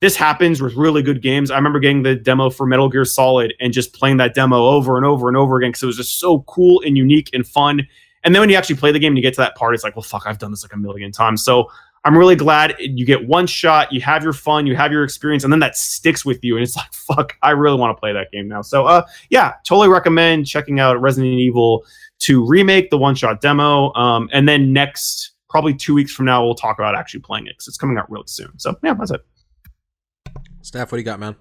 this happens with really good games. I remember getting the demo for Metal Gear Solid and just playing that demo over and over and over again because it was just so cool and unique and fun. And then when you actually play the game and you get to that part, it's like, well, fuck, I've done this like a million times. So I'm really glad you get one shot, you have your fun, you have your experience, and then that sticks with you. And it's like, fuck, I really want to play that game now. So, uh, yeah, totally recommend checking out Resident Evil 2 remake the one shot demo. Um, and then next, probably two weeks from now, we'll talk about actually playing it because it's coming out really soon. So, yeah, that's it. Staff, what do you got, man?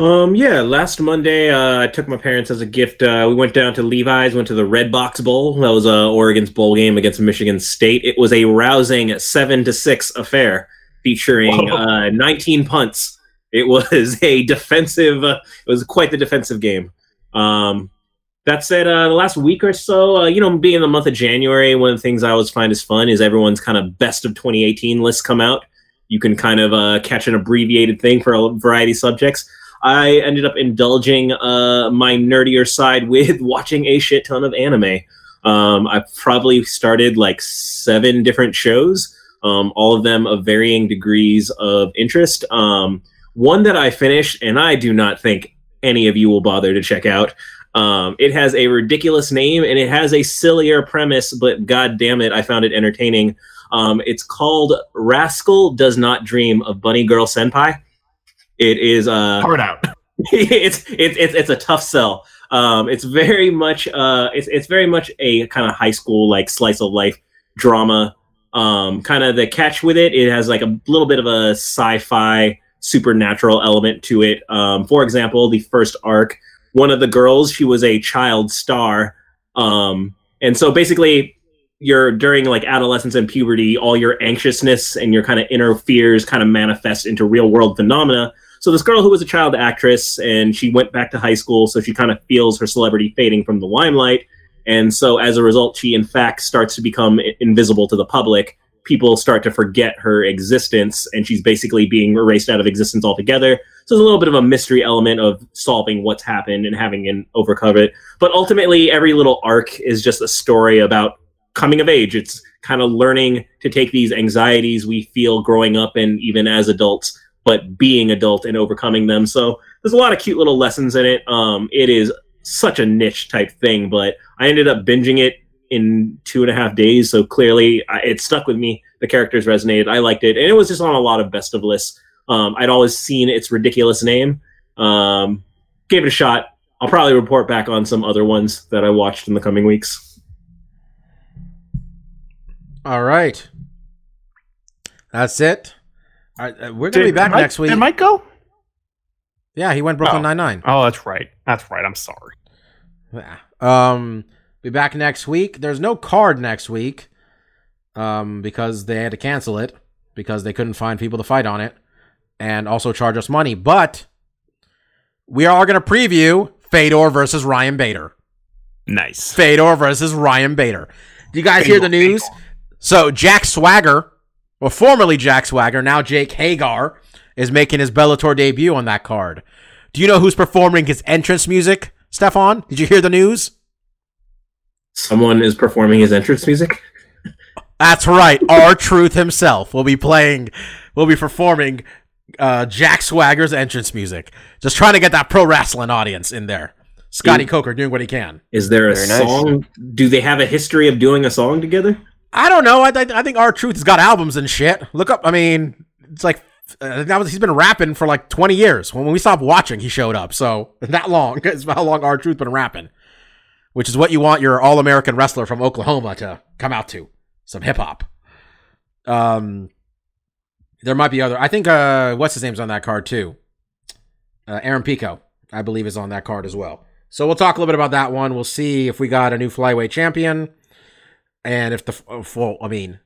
Um, yeah, last Monday, uh, I took my parents as a gift. Uh, we went down to Levi's, went to the Redbox Bowl. That was uh, Oregon's bowl game against Michigan State. It was a rousing seven to six affair featuring uh, 19 punts. It was a defensive. Uh, it was quite the defensive game. Um, that said, uh, the last week or so, uh, you know, being in the month of January, one of the things I always find is fun is everyone's kind of best of 2018 lists come out. You can kind of uh, catch an abbreviated thing for a variety of subjects. I ended up indulging uh, my nerdier side with watching a shit ton of anime. Um, I've probably started like seven different shows, um, all of them of varying degrees of interest. Um, one that I finished, and I do not think any of you will bother to check out. Um, it has a ridiculous name and it has a sillier premise, but god damn it, I found it entertaining. Um, it's called Rascal Does Not Dream of Bunny Girl Senpai. It is uh, Hard out. it's it's it's it's a tough sell. Um, it's very much uh, it's it's very much a kind of high school like slice of life drama. Um, kind of the catch with it, it has like a little bit of a sci-fi supernatural element to it. Um, for example, the first arc, one of the girls, she was a child star, um, and so basically, you're during like adolescence and puberty, all your anxiousness and your kind of inner fears kind of manifest into real world phenomena. So this girl who was a child actress and she went back to high school, so she kind of feels her celebrity fading from the limelight. And so as a result, she in fact starts to become invisible to the public. People start to forget her existence, and she's basically being erased out of existence altogether. So there's a little bit of a mystery element of solving what's happened and having an overcome it. But ultimately, every little arc is just a story about coming of age. It's kind of learning to take these anxieties we feel growing up and even as adults, but being adult and overcoming them. So there's a lot of cute little lessons in it. Um, it is such a niche type thing, but I ended up binging it in two and a half days. So clearly, I, it stuck with me. The characters resonated. I liked it, and it was just on a lot of best of lists. Um, I'd always seen its ridiculous name. Um, gave it a shot. I'll probably report back on some other ones that I watched in the coming weeks. All right. That's it. Right, uh, we're gonna be back Mike- next week. Did Mike go? yeah, he went Brooklyn Oh. Nine Nine. Oh, that's right. That's right. I'm sorry. Yeah. Um, be back next week. There's no card next week, um, because they had to cancel it because they couldn't find people to fight on it, and also charge us money. But we are going to preview Fedor versus Ryan Bader. Nice. Fedor versus Ryan Bader. Do you guys hear the Fedor, news? So Jack Swagger, or formerly Jack Swagger, now Jake Hager, is making his Bellator debut on that card. Do you know who's performing his entrance music, Stefan? Did you hear the news? Someone is performing his entrance music. That's right. R-Truth himself will be playing, will be performing uh, Jack Swagger's entrance music. Just trying to get that pro wrestling audience in there. Scotty. Coker doing what he can. Is there a Very nice. song? Do they have a history of doing a song together? I don't know. I, I, I think R-Truth has got albums and shit. Look up. I mean, it's like uh, that was he's been rapping for like 20 years. When we stopped watching, he showed up. So that long is how long R-Truth been rapping, which is what you want your All American wrestler from Oklahoma to come out to some hip hop. Um, there might be other. I think uh, what's his name's on that card too. Uh, Aaron Pico, I believe, is on that card as well. So we'll talk a little bit about that one. We'll see if we got a new flyweight champion and if the uh, well, I mean,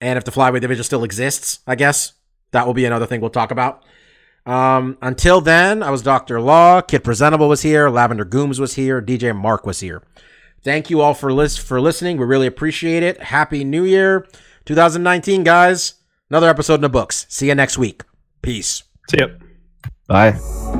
and if the flyweight division still exists, I guess that will be another thing we'll talk about. Um, until then, I was Doctor Law, Kid Presentable was here, Lavender Gooms was here, DJ Mark was here. Thank you all for lis- for listening. We really appreciate it. Happy New Year, 2019, guys. Another episode in the books. See you next week. Peace. See ya. Bye.